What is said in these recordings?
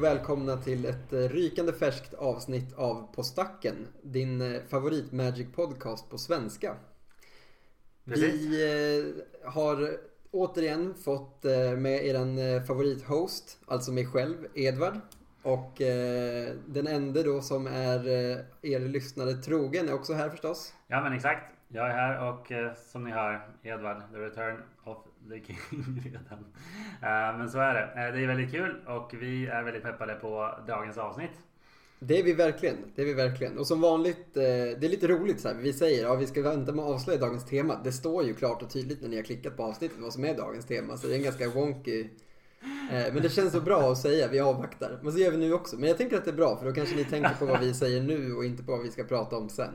Och välkomna till ett eh, rykande färskt avsnitt av På stacken. Din eh, favorit Magic podcast på svenska. Precis. Vi eh, har återigen fått med eh, favorithost, alltså mig själv, Edvard. Och den enda då som är er lyssnare trogen är också här förstås. Ja men exakt. Jag är här och som ni hör Edvard, the return of the king redan. Men så är det. Eh, det är väldigt kul och vi är väldigt peppade på dagens avsnitt. Det är vi verkligen. Det är vi verkligen. Och som vanligt, eh, det är lite roligt så här. Vi säger ja vi ska vänta med att avslöja dagens tema. Det står ju klart och tydligt när ni har klickat på avsnittet vad som är dagens tema. Så det är en ganska wonky men det känns så bra att säga, vi avvaktar. Men så gör vi nu också. Men jag tänker att det är bra för då kanske ni tänker på vad vi säger nu och inte på vad vi ska prata om sen.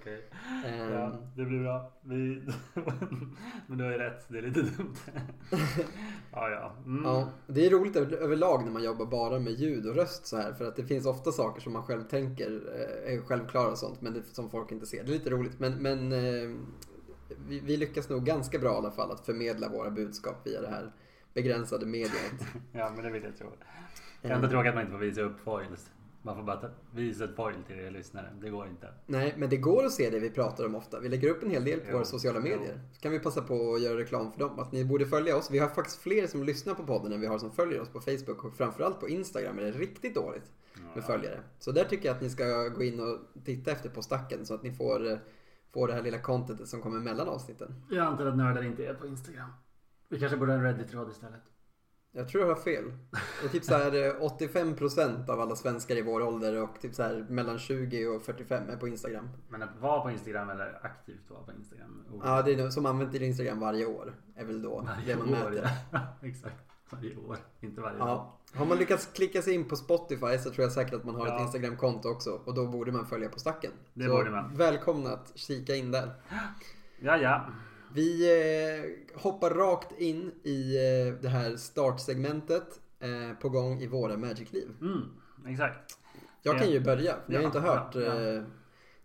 Okej. Ehm, Ja, det blir bra. Vi... men du har ju rätt, det är lite dumt. ja, ja. Mm. Ja, det är roligt över- överlag när man jobbar bara med ljud och röst så här. För att det finns ofta saker som man själv tänker eh, är självklara och sånt. Men det, som folk inte ser. Det är lite roligt. Men, men eh, vi, vi lyckas nog ganska bra i alla fall att förmedla våra budskap via det här begränsade mediet. Ja men det vill jag tro. Det är ändå tråkigt att man inte får visa upp foils. Man får bara ta, visa ett foil till er lyssnare. Det går inte. Nej, men det går att se det vi pratar om ofta. Vi lägger upp en hel del på Jo, våra sociala jo. medier. Så kan vi passa på att göra reklam för dem. Att ni borde följa oss. Vi har faktiskt fler som lyssnar på podden än vi har som följer oss på Facebook. Och framförallt på Instagram är det riktigt dåligt med följare. Så där tycker jag att ni ska gå in och titta efter på stacken så att ni får, eh, får det här lilla contentet som kommer mellan avsnitten. Jag antar att nördar inte är på Instagram. Vi kanske borde ha en Reddit-tråd istället. Jag tror jag har fel. Det är typ så här eh, 85% av alla svenskar i vår ålder och typ så här mellan 20 och 45 är på Instagram. Men att vara på Instagram eller aktivt vara på Instagram. Ja, det är som använder Instagram varje år. Är väl då Varje det man år. mäter. Ja. Exakt. Varje år. Inte varje dag. Ja. Har man lyckats klicka sig in på Spotify så tror jag säkert att man har ett Ja. Instagramkonto också. Och då borde man följa på stacken. Det så borde man. Välkomna att kika in där. Ja, ja. Vi eh, hoppar rakt in i eh, det här startsegmentet eh, på gång i våra Magic-liv. Mm, exakt. Jag kan ju börja. Ni har Ja, inte hört, ja, ja.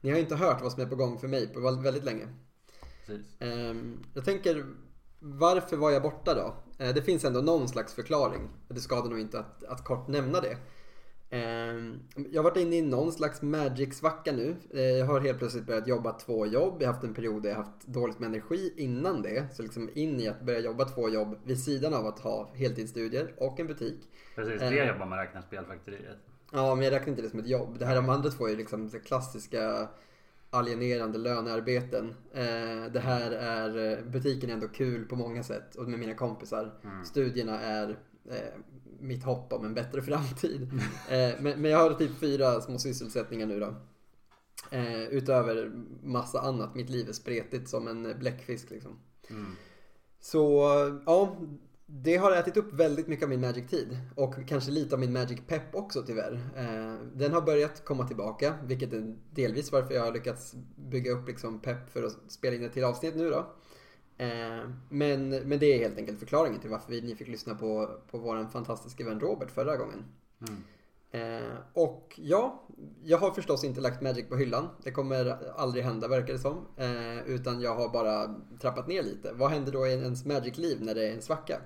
Ni har inte hört vad som är på gång för mig på väl- väldigt länge. Precis. Ehm, jag tänker, varför var jag borta då? Det finns ändå någon slags förklaring. Det skadar nog inte att, att kort nämna det. Ehm, jag har varit inne i någon slags magic-svacka nu. Eh, jag har helt plötsligt börjat jobba två jobb. Jag har haft en period där jag haft dåligt med energi innan det. Så liksom in i att börja jobba två jobb vid sidan av att ha heltidsstudier och en butik. Precis, Eh. det jobbar man räknar spelfaktoriet. Ja, men jag räknar inte det som ett jobb. Det här de andra två är liksom klassiska alienerande lönearbeten. Eh, det här är, eh, butiken är ändå kul på många sätt och med mina kompisar. Mm. Studierna är eh, mitt hopp om en bättre framtid. Eh, men, men jag har typ fyra små sysselsättningar nu då. Eh, utöver massa annat. Mitt liv är spretigt som en bläckfisk liksom. Mm. Så ja, det har ätit upp väldigt mycket av min Magic-tid. Och kanske lite av min Magic-pepp också tyvärr. Eh, den har börjat komma tillbaka, vilket är delvis varför jag har lyckats bygga upp liksom pepp för att spela in ett till avsnitt nu då. Eh, men, men det är helt enkelt förklaringen till varför vi, ni fick lyssna på, på vår fantastiska vän Robert förra gången. Mm. Eh, och ja, jag har förstås inte lagt Magic på hyllan. Det kommer aldrig hända verkar det som. Eh, utan jag har bara trappat ner lite. Vad händer då i ens Magic-liv när det är en svacka?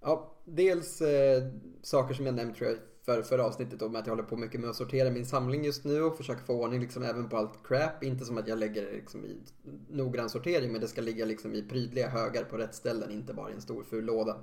Ja, dels eh, saker som jag nämnt tror jag för, för avsnittet med att jag håller på mycket med att sortera min samling just nu och försöka få ordning liksom även på allt crap. Inte som att jag lägger det liksom i noggrann sortering men det ska ligga liksom i prydliga högar på rätt ställen, inte bara i en stor ful låda.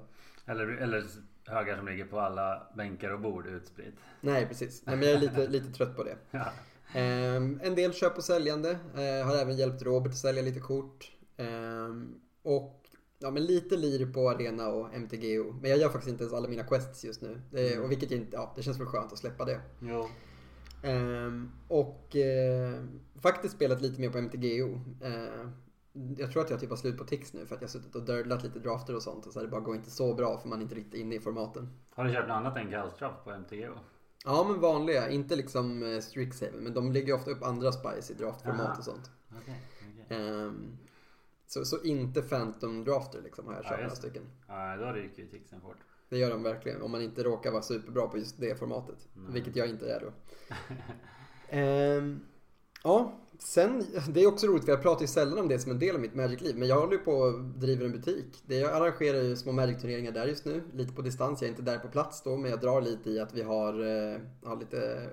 Eller, eller högar som ligger på alla bänkar och bord utspritt. Nej, precis. Nej, men jag är lite, lite trött på det. Ja. Ehm, en del köp och säljande. Eh, har även hjälpt Robert att sälja lite kort. Ehm, och ja, men lite lir på Arena och MTGO. Men jag gör faktiskt inte ens alla mina quests just nu. Det, Mm. och vilket inte, ja, det känns väl skönt att släppa det. Jo. Ehm, och eh, faktiskt spelat lite mer på MTGO. Ehm, jag tror att jag typ har slut på tics nu för att jag har suttit och dödlat lite drafter och sånt. Och så här, det bara går inte så bra för man är inte riktigt inne i formaten. Har du kört något annat än Calstraft på MTGO? Ja men vanliga, inte liksom eh, Strixhaven. Men de lägger ofta upp andra spice i draftformat Aha. och sånt. Okej. okej. Ehm, så, så inte Phantom Drafter liksom har jag Ja, kört några stycken. Ja, då ryker ju tixen fort. Det gör de verkligen. Om man inte råkar vara superbra på just det formatet. Nej. Vilket jag inte är då. Ehm, Ja, sen, det är också roligt för jag pratar ju sällan om det som en del av mitt Magic-liv. Men jag håller ju på och driver en butik. Det jag arrangerar ju små Magic-turneringar där just nu. Lite på distans, jag är inte där på plats då. Men jag drar lite i att vi har, eh, har lite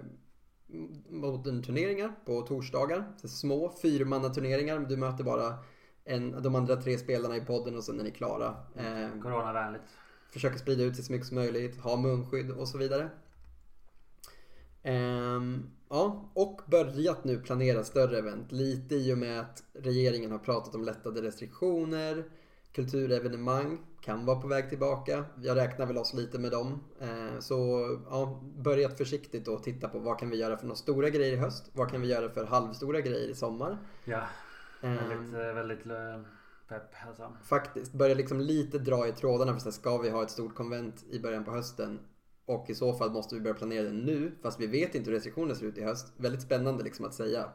modern-turneringar på torsdagar. Så små fyrmannaturneringar. Du möter bara en, de andra tre spelarna i podden och sen är ni klara. Eh, Coronavänligt. försöker sprida ut sig så mycket som möjligt, ha munskydd och så vidare. Ehm, ja, och börjat nu planera större event. Lite i och med att regeringen har pratat om lättade restriktioner. Kulturevenemang kan vara på väg tillbaka. Jag räknar väl oss lite med dem. Ehm, så ja, börjat försiktigt och titta på vad kan vi göra för några stora grejer i höst? Vad kan vi göra för halvstora grejer i sommar? Ja, Ehm, väldigt, eh, väldigt eh, pepp alltså. Faktiskt, börja liksom lite dra i trådarna för så här, ska vi ha ett stort konvent i början på hösten? Och i så fall måste vi börja planera det nu, fast vi vet inte hur restriktionerna ser ut i höst. Väldigt spännande liksom att säga.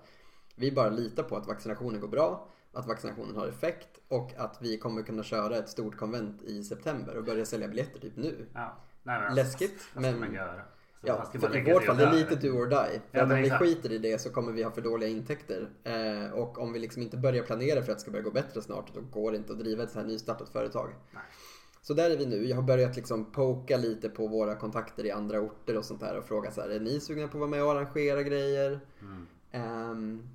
Vi bara litar på att vaccinationen går bra, att vaccinationen har effekt och att vi kommer kunna köra ett stort konvent i september och börja sälja biljetter typ nu. Ja. Nej, men, Läskigt, Vad ska men- man göra? Så Ja, för i vårt fall det är lite do or die. För Ja, om vi exakt. skiter i det så kommer vi ha för dåliga intäkter. Eh, och om vi liksom inte börjar planera för att det ska börja gå bättre snart, då går det inte att driva ett så här nystartat företag. Nej. Så där är vi nu. Jag har börjat liksom poka lite på våra kontakter i andra orter och sånt där och fråga så här, är ni sugna på att vara med och arrangera grejer? Mm.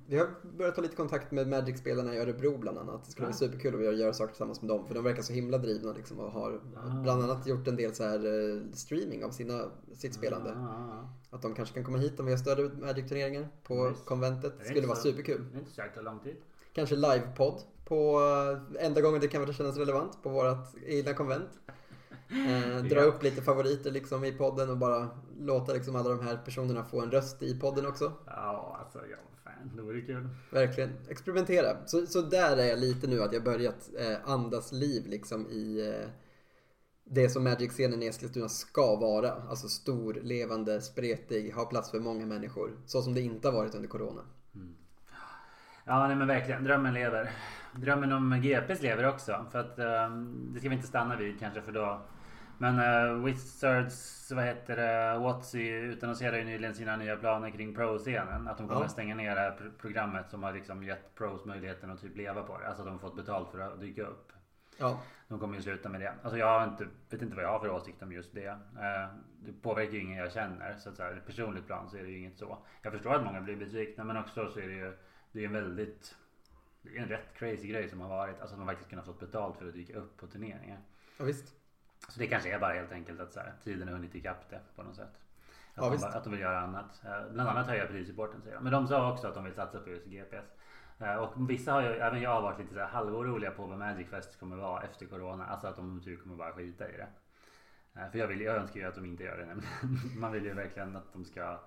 Vi har börjat ta lite kontakt med Magic-spelarna i Örebro bland annat. Det skulle Ja. vara superkul att göra- saker tillsammans med dem. För de verkar så himla drivna liksom och har Ah. bland annat gjort en del så här eh, streaming av sina, sitt spelande. Ja, ja, Att de kanske kan komma hit om vi har större Magic-turneringar på Visst. konventet. Det skulle vara så- superkul. ja. Det är inte så jäkla lång tid. Kanske livepodd på eh, enda gången det kan kännas relevant på vårt egna konvent. Eh, dra upp lite favoriter liksom i podden och bara låta liksom alla de här personerna få en röst i podden också. Ja, alltså ja, fan, det vore kul. Verkligen. Experimentera. Så, så där är jag lite nu att jag börjat eh, andas liv liksom i eh, det som Magic-scenen i Eskilstuna ska vara. Alltså stor, levande, spretig, ha plats för många människor. Så som det inte har varit under Corona. Ja, nej men verkligen. Drömmen lever. Drömmen om GPs lever också. För att ehm, det ska vi inte stanna vid kanske för då. Men uh, Wizards, vad heter det, Watsy utannonserade ju nyligen sina nya planer kring pro-scenen. Att de kommer Ja. stänga ner det här pro- programmet som har liksom gett pros möjligheten att typ leva på det. Alltså att de har fått betalt för att dyka upp. Ja, De kommer ju sluta med det. Alltså jag har inte, vet inte vad jag har för åsikt om just det. Eh, Det påverkar ju ingen jag känner. Så att så här, personligt plan så är det ju inget så. Jag förstår att många blir besvikna men också så är det ju Det är en väldigt Det är en rätt crazy grej som har varit. Alltså att man faktiskt kunnat fått betalt för att dyka upp på turneringar. ja visst. Så det kanske är bara helt enkelt att så här, tiden har hunnit ikapp det på något sätt. Att, Ja, de, bara- att de vill göra annat. Eh, Bland annat höja prissupporten säger de. Men de sa också att de vill satsa på just GPS. Eh, Och vissa har ju, även jag har varit lite så här halvoroliga på vad Magic Fest kommer vara efter Corona. Alltså att de typ kommer bara skita i det. Eh, För jag, vill, jag önskar ju att de inte gör det nämligen. Man vill ju verkligen att de ska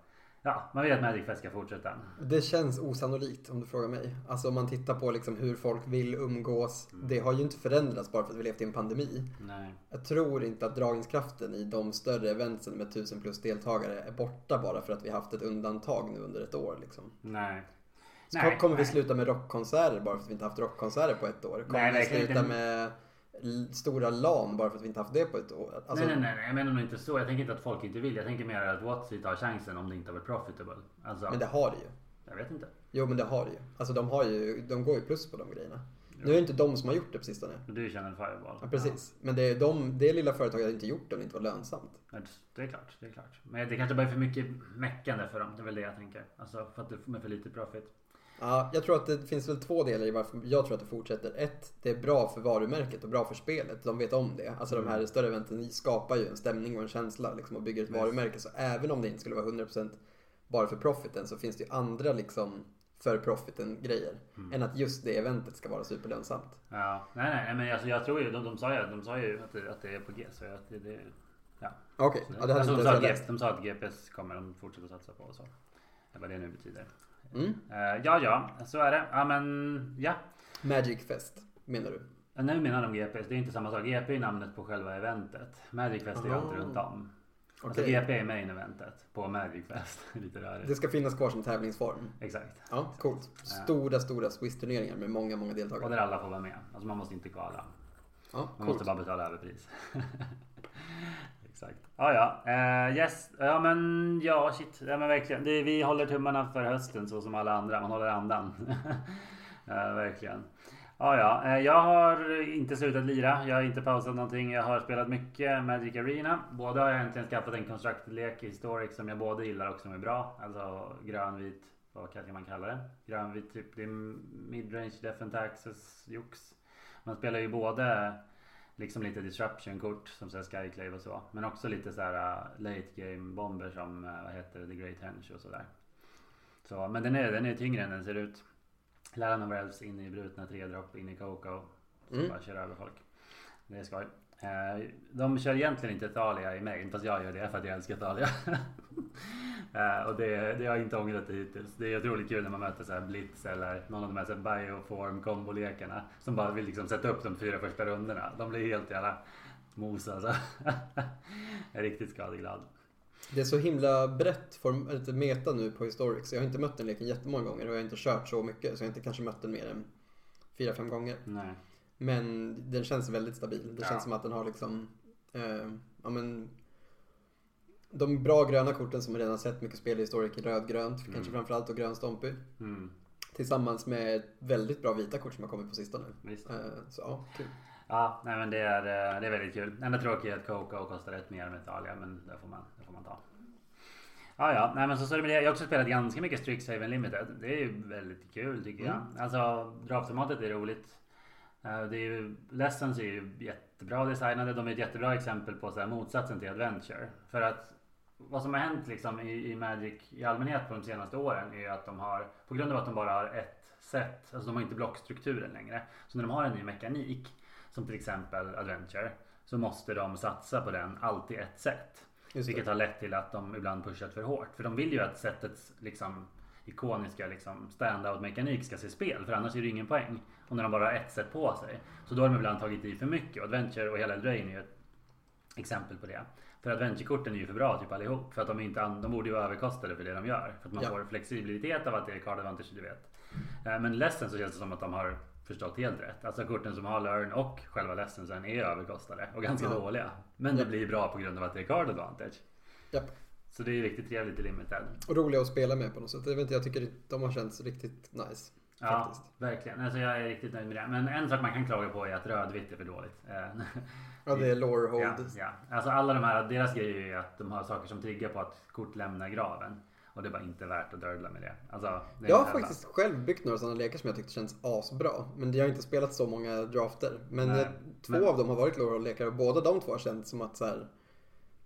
Ja, man vill att Magic Fest ska fortsätta. Det känns osannolikt om du frågar mig. Alltså om man tittar på liksom hur folk vill umgås. Mm. Det har ju inte förändrats bara för att vi levt i en pandemi. Nej. Jag tror inte att dragningskraften i de större eventsen med 1000 plus deltagare är borta bara för att vi haft ett undantag nu under ett år. Liksom. Nej. Så Nej, kommer vi nej. sluta med rockkonserter bara för att vi inte haft rockkonserter på ett år? Kommer Nej, vi sluta inte. med stora LAN bara för att vi inte haft det på ett år? Alltså, nej, nej, nej, nej, jag menar nog inte så. Jag tänker inte att folk inte vill. Jag tänker mer att Watsy tar chansen om det inte har varit profitable. Alltså, Men det har det ju. jag vet inte. Jo men det har det ju. Alltså de, har ju, de går ju plus på de grejerna. Nu är det inte de som har gjort det på sistone. Du Channel Fireball. Ja, precis. Men det, är de, det lilla företaget hade inte gjort det om det inte var lönsamt. Ja, det är klart, det är klart. Men det kanske bara är för mycket meckande för dem. Det är väl det jag tänker. Alltså för att det med för lite profit. Ja, jag tror att det finns väl två delar i varför jag tror att det fortsätter. Ett, det är bra för varumärket och bra för spelet. De vet om det. Alltså de här större eventen skapar ju en stämning och en känsla liksom, och bygger ett varumärke. Så även om det inte skulle vara 100% bara för profiten så finns det ju andra liksom för profiten grejer. Mm. Än att just det eventet ska vara superlönsamt. Ja, nej, nej, men alltså jag tror ju, de, de sa ju, de sa ju att, det, att det är på G. Så att det, det, ja. Okej, ja, det alltså, de, sa att, de sa att GPS kommer de fortsätta satsa på och så. Det vad det nu betyder. Mm. Eh, ja, ja, så är det. Ja, men ja. Magic Fest menar du? Ja, Nu menar de GPS, det är inte samma sak. GP är namnet på själva eventet. Magic Fest är allt Ah. runt om. Alltså Okej. GP är main eventet på Magic Fest. Lite rörigt. Det ska finnas kvar som tävlingsform. Exakt. Ja, coolt. Stora, stora Swiss-turneringar med många, många Och deltagare. där alla får vara med. Alltså man måste inte kvala. Ja, Man coolt. måste bara betala överpris. Exakt. Ja, ja. Uh, yes. Ja, men ja, shit. Ja, men verkligen. Det, vi håller tummarna för hösten så som alla andra. Man håller andan. uh, verkligen. Ja, ja. Uh, jag har inte slutat lira. Jag har inte pausat någonting. Jag har spelat mycket Magic Arena. Både har jag äntligen skaffat en constructed-lek i Historic som jag både gillar och som är bra. Alltså grönvit. Vad kan man kalla det? Grönvit typ. Det är midrange defense access jox. Man spelar ju både liksom lite disruption-kort som så Skyclave och så. Men också lite så här uh, late game bomber som uh, vad heter The Great Henge och sådär. Så, men den är, den är tyngre än den ser ut. Läran of Elves in i brutna 3-dropp in i Coco. Som mm. bara kör över folk. Det är skoj. Eh, de kör egentligen inte Thalia i main fast jag gör det för att jag älskar Thalia. Eh, och det, det har jag inte ångrat det hittills. Det är otroligt kul när man möter så här Blitz eller någon av de här, så här bioform kombolekarna som bara vill liksom sätta upp de fyra första rundorna. De blir helt jävla mos alltså. jag är riktigt skadeglad. Det är så himla brett form, lite meta nu på Historics. Jag har inte mött den leken jättemånga gånger och jag har inte kört så mycket så jag har inte kanske mött den mer än fyra, fem gånger. Nej. Men den känns väldigt stabil. Det ja. känns som att den har liksom eh, ja, men, de bra gröna korten som redan sett mycket spel i Historic, rödgrönt mm. kanske framförallt och grön Stompy. Mm. Tillsammans med väldigt bra vita kort som har kommit på sistone. Visst. Eh, så ja, kul. Ja, nej men det är, eh, det är väldigt kul. Enda tråkiga är att Coco kostar rätt mer med Italia, men det får man, det får man ta. Ja, ja, nej men så, så är det med det. Jag har också spelat ganska mycket Strixhaven Limited. Det är ju väldigt kul tycker jag. Mm. Alltså draftformatet är roligt. Eh, det är ju, Lessons är ju jättebra designade. De är ett jättebra exempel på så här motsatsen till Adventure. För att vad som har hänt liksom i, i Magic i allmänhet på de senaste åren är att de har, på grund av att de bara har ett sätt, alltså de har inte blockstrukturen längre. Så när de har en ny mekanik, som till exempel Adventure, så måste de satsa på den alltid ett sätt. Vilket har lett till att de ibland pushat för hårt. För de vill ju att sättets liksom, ikoniska liksom, stand-out mekanik ska se spel. För annars är det ingen poäng. Och när de bara har ett sätt på sig. Så då har de ibland tagit i för mycket. Och Adventure och hela Drain är ju ett exempel på det. För adventure-korten är ju för bra typ allihop. För att de, inte, de borde ju vara överkostade för det de gör. För att man ja. får flexibilitet av att det är card advantage du vet. Eh, men ledsen så känns det som att de har förstått helt rätt. Alltså korten som har learn och själva lessonsen är överkostade och ganska ja. dåliga. Men det blir bra på grund av att det är card advantage. Japp. Så det är riktigt trevligt i limited. Och roliga att spela med på något sätt. Jag, vet inte, jag tycker de har känts riktigt nice. Ja, faktiskt. verkligen. Alltså jag är riktigt nöjd med det. Men en sak man kan klaga på är att rödvitt är för dåligt. Eh, Ja, det är lore hold. Ja, ja. Alltså alla de här, deras grejer är att de har saker som triggar på att kort lämnar graven. Och det är bara inte värt att dödla med det. Alltså, det jag har faktiskt själv byggt några sådana lekar som jag tyckte känns asbra. Men jag har inte spelat så många drafter. Men Nej, två men... av dem har varit lore hold lekar och båda de två har känts som att så här,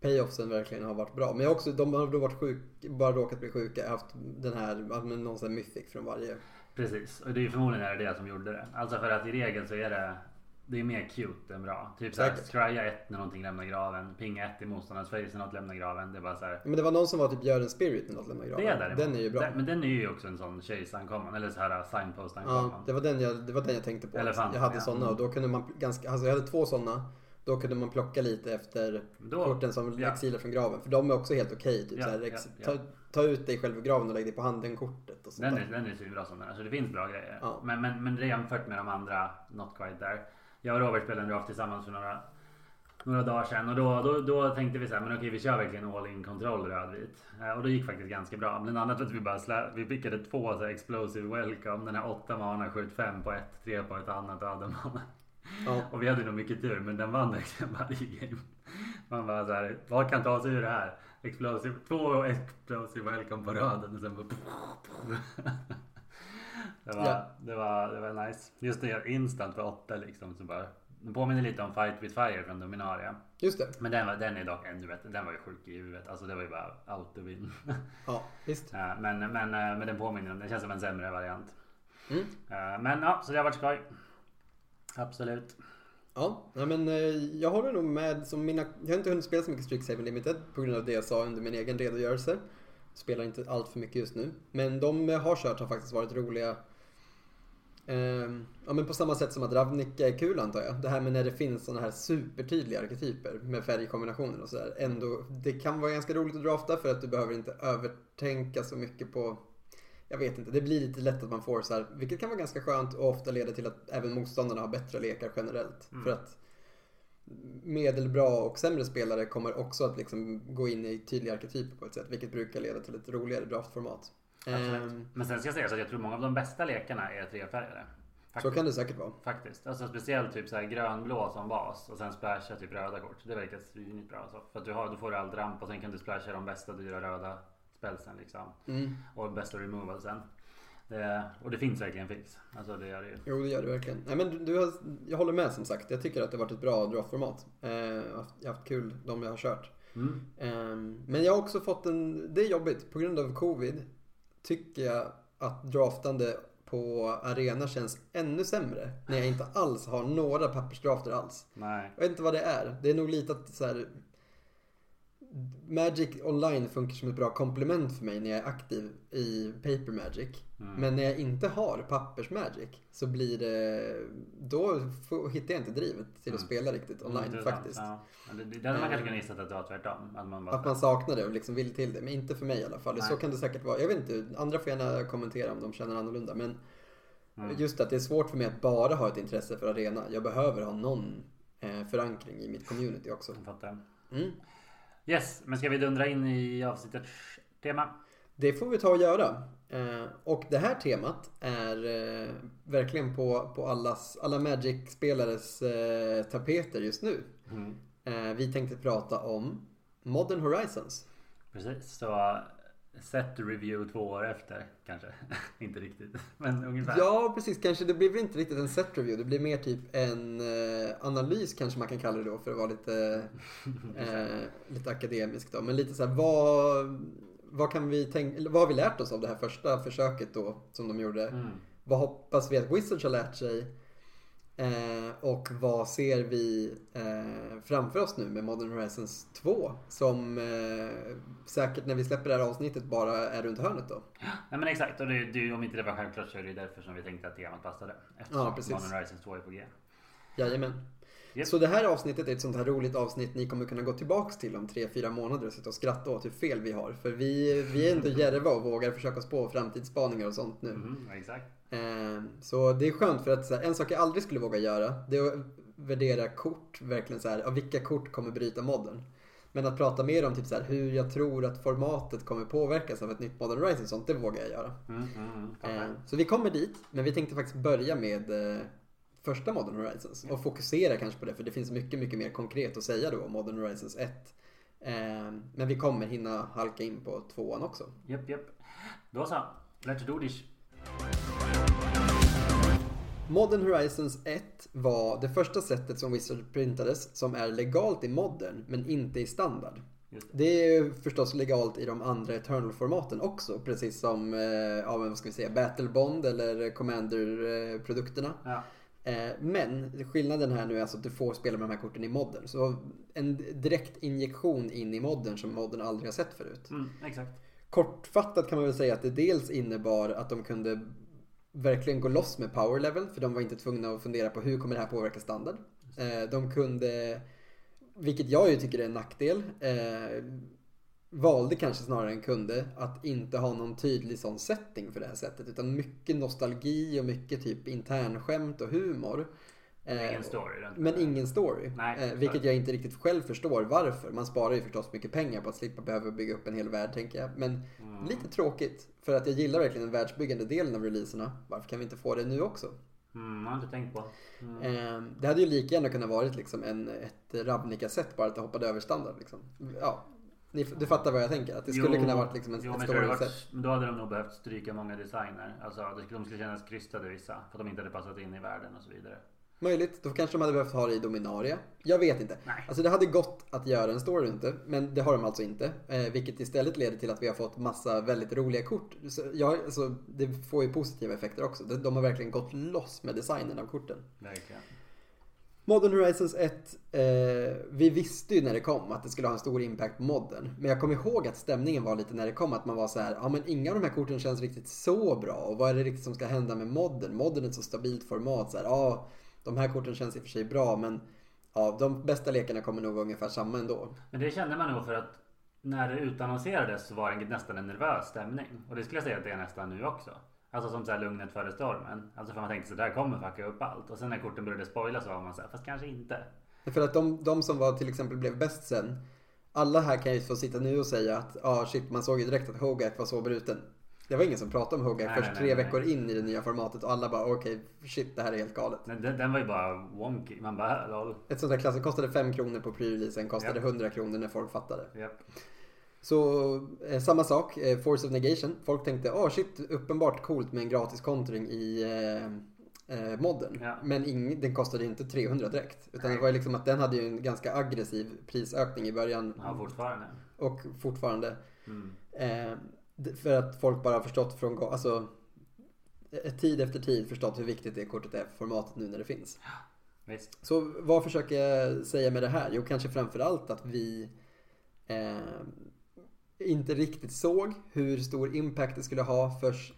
payoffsen verkligen har varit bra. Men jag har också, de har då varit sjuk, bara råkat bli sjuka. haft den här, någon sån här mythic från varje. Precis, och det är förmodligen det som gjorde det. Alltså för att i regel så är det det är mer cute än bra. Typ såhär, strya ett när någonting lämnar graven. Pinga ett i motståndarens face när något lämnar graven. Det är bara såhär. Men det var någon som var typ gör en spirit när något lämnar graven. Det är däremot. Den är ju bra. Men den är ju också en sån chase ankomman. Eller så här signpost ankomman. Ja, det var den jag, det var den jag tänkte på. Elefant, jag hade ja. såna och då kunde man ganska, alltså jag hade två såna. Då kunde man plocka lite efter då, korten som ja. exilar från graven. För de är också helt okej. Typ ja, ja, ta, ta, ut dig själv ur graven och lägg dig på handen kortet. Och sånt den, är, den är svinbra som den. Alltså det finns bra grejer. Men, men, men jämfört med de andra, not quite there. Jag och Robert spelade en draft tillsammans för några, några dagar sedan och då, då, då tänkte vi så här, men okej vi kör verkligen all in kontroll rödvit. Eh, och då gick faktiskt ganska bra. Bland annat att vi bara slä, vi pickade två så här explosive welcome. Den här åtta mana skjut fem på ett, tre på ett annat och hade mana. Ja. Och vi hade nog mycket tur men den vann verkligen varje game. Man bara så här, vad kan ta sig ur det här? Explosive, två explosive welcome på röden och sen bara... Det var, ja. det var, det var nice. Just det, instant för åtta liksom. Så bara, det påminner lite om Fight with Fire från Dominaria. Just det. Men den, var, den är dock ännu bättre. Den var ju sjuk i huvudet. Alltså det var ju bara out to win. Ja, visst. men, men, men den påminner, den känns som en sämre variant. Mm. Men ja, så det har varit skoj. Absolut. Ja, men eh, jag håller nog med. Som mina, jag har inte hunnit spela så mycket Strixhaven Limited på grund av det jag sa under min egen redogörelse. Spelar inte allt för mycket just nu. Men de jag har kört har faktiskt varit roliga. Ehm, ja men på samma sätt som att Ravnica är kul antar jag. Det här med när det finns sådana här supertydliga arketyper med färgkombinationer och sådär. Ändå, det kan vara ganska roligt att drafta för att du behöver inte övertänka så mycket på jag vet inte, det blir lite lätt att man får så här, vilket kan vara ganska skönt och ofta leder till att även motståndarna har bättre lekar generellt. Mm. För att medelbra och sämre spelare kommer också att liksom gå in i tydliga arketyper på ett sätt. Vilket brukar leda till ett roligare draftformat. Absolut. Men sen ska jag säga så att jag tror många av de bästa lekarna är trefärgade. Så kan det säkert vara. Faktiskt. Alltså speciellt typ så här grönblå som bas och sen splasha typ röda kort. Det verkar svinigt bra alltså. För att du har, då får du allt ramp och sen kan du splasha de bästa dyra röda spelsen liksom. Mm. Och bästa removalsen. Det, och det finns verkligen fix. Alltså det gör det ju. Jo, det gör det verkligen. Nej, men du, du har, jag håller med som sagt. Jag tycker att det har varit ett bra draftformat. Eh, jag, har haft, jag har haft kul de jag har kört. Mm. Eh, men jag har också fått en... Det är jobbigt. På grund av covid tycker jag att draftande på arena känns ännu sämre. När jag inte alls har några pappersdrafter alls. Nej. Jag vet inte vad det är. Det är nog lite att så här, Magic online funkar som ett bra komplement för mig när jag är aktiv i Paper Magic. Mm. Men när jag inte har pappers Magic så blir det... Då får, hittar jag inte drivet till att Mm. spela riktigt online Intressant. faktiskt. Ja. Det, det hade man kanske kunnat gissa att det var tvärtom. Att man bara, Att man saknar det och liksom vill till det. Men inte för mig i alla fall. Nej. Så kan det säkert vara. Jag vet inte, andra får gärna kommentera om de känner annorlunda. Men Mm. just att det är svårt för mig att bara ha ett intresse för arena. Jag behöver ha någon eh, förankring i mitt community också. Jag fattar. Mm. Yes, men ska vi dundra in i avsnittets tema? Det får vi ta och göra. Eh, och det här temat är eh, verkligen på, på allas, alla Magic-spelares eh, tapeter just nu. Mm. Vi tänkte prata om Modern Horizons. Precis, så set review två år efter kanske. inte riktigt, men ungefär. Ja, precis. Kanske det blir väl inte riktigt en set review. Det blir mer typ en eh, analys kanske man kan kalla det då för att vara lite, eh, lite akademisk då. Men lite så här, vad, vad kan vi tänka, vad har vi lärt oss av det här första försöket då som de gjorde? Mm. Vad hoppas vi att Wizards har lärt sig? Eh, och vad ser vi eh, framför oss nu med Modern Horizons 2? Som eh, säkert när vi släpper det här avsnittet bara är runt hörnet då. Nej men exakt, och det, det, om inte det var självklart så är det därför som vi tänkte att temat passade. Eftersom Ja, precis. Modern Horizons 2 är på G. Jajamän. Japp. Så det här avsnittet är ett sånt här roligt avsnitt ni kommer kunna gå tillbaks till om 3-4 månader och sitta och skratta åt hur fel vi har. För vi, vi är ändå djärva och vågar försöka spå framtidsspaningar och sånt nu. Mhm, exakt. Eh, Så det är skönt för att här, en sak jag aldrig skulle våga göra det är att värdera kort. Verkligen så här, ja, vilka kort kommer bryta modern. Men att prata mer om typ så här, hur jag tror att formatet kommer påverkas av ett nytt Modern Horizon och sånt, det vågar jag göra. Mm, mm, mm, Eh, fattar. Så vi kommer dit, men vi tänkte faktiskt börja med eh, första Modern Horizons och fokusera kanske på det för det finns mycket, mycket mer konkret att säga då om Modern Horizons 1. Eh, Men vi kommer hinna halka in på tvåan också. Japp, japp. Då så. Let's do this. Modern Horizons 1 var det första sättet som Wizard printades som är legalt i modern men inte i standard. Just Det är ju förstås legalt i de andra Eternal-formaten också, precis som eh, ja, vad ska vi säga, Battle Bond eller Commander-produkterna. Ja. Eh, Men skillnaden här nu är alltså att du får spela med de här korten i modern. Så en direkt injektion in i modern som modern aldrig har sett förut. Mm, exakt. Kortfattat kan man väl säga att det dels innebar att de kunde verkligen gå loss med power level. För de var inte tvungna att fundera på hur kommer det här påverka standard. Eh, De kunde, vilket jag ju tycker är en nackdel, eh, valde kanske snarare än kunde att inte ha någon tydlig sån setting för det här sättet. Utan mycket nostalgi och mycket typ internskämt och humor. Eh, Ingen story runt Men ingen story. Nej, eh, vilket jag inte riktigt själv förstår varför. Man sparar ju förstås mycket pengar på att slippa behöva bygga upp en hel värld tänker jag. Men Mm. lite tråkigt. För att jag gillar verkligen den världsbyggande delen av releaserna. Varför kan vi inte få det nu också? Mm, jag har inte tänkt på. Mm. Eh, det hade ju lika gärna kunnat varit liksom en, ett Ravnica-set bara att det hoppade över standard. Liksom. Ja, ni, du fattar vad jag tänker. Att det skulle Jo, kunna varit liksom en, jo, ett varit, men då hade de nog behövt stryka många designer. Alltså de skulle kännas krystade vissa. För att de inte hade passat in i världen och så vidare. Möjligt. Då kanske de hade behövt ha det i Dominaria. Jag vet inte. Nej. Alltså det hade gått att göra en story det, men det har de alltså inte. Eh, vilket istället leder till att vi har fått massa väldigt roliga kort. Så jag, alltså, det får ju positiva effekter också. De, de har verkligen gått loss med designen av korten. Verkligen. Modern Horizons 1, eh, vi visste ju när det kom att det skulle ha en stor impact på modden. Men jag kommer ihåg att stämningen var lite när det kom att man var så här, ja men inga av de här korten känns riktigt så bra. Och vad är det riktigt som ska hända med modden? Modden är ett så stabilt format. Så här, ja, de här korten känns i och för sig bra men ja, de bästa lekarna kommer nog ungefär samma ändå. Men det kände man nog för att när det utannonserades så var det nästan en nervös stämning. Och det skulle jag säga att det är nästan nu också. Alltså som så här lugnet före stormen. Alltså för man tänkte så där kommer fucka upp allt. Och sen när korten började spoilas så var man så här, fast kanske inte. För att de, de som var till exempel blev bäst sen. Alla här kan ju få sitta nu och säga att ah, shit man såg ju direkt att Hogak var så bruten. Det var ingen som pratade om Hogak Nej, först nej, tre nej, nej. veckor in i det nya formatet och alla bara okej shit det här är helt galet. Den, den, var ju bara wonky. Man bara lol. Ett sånt här klass kostade 5 kronor på pre-releasen, kostade Ja. 100 kronor när folk fattade. Japp. Så eh, samma sak, eh, Force of Negation. Folk tänkte, åh oh, shit, uppenbart coolt med en gratis kontring i eh, eh, modden. Ja. Men ing, den kostade inte 300 direkt. Utan Nej. det var liksom att den hade ju en ganska aggressiv prisökning i början. Ja fortfarande. Och fortfarande. Mm. För att folk bara har förstått från alltså eh, tid efter tid förstått hur viktigt det kortet är för formatet nu när det finns. Visst. Så vad försöker jag säga med det här? Jo, kanske framförallt att vi eh, inte riktigt såg hur stor impact det skulle ha först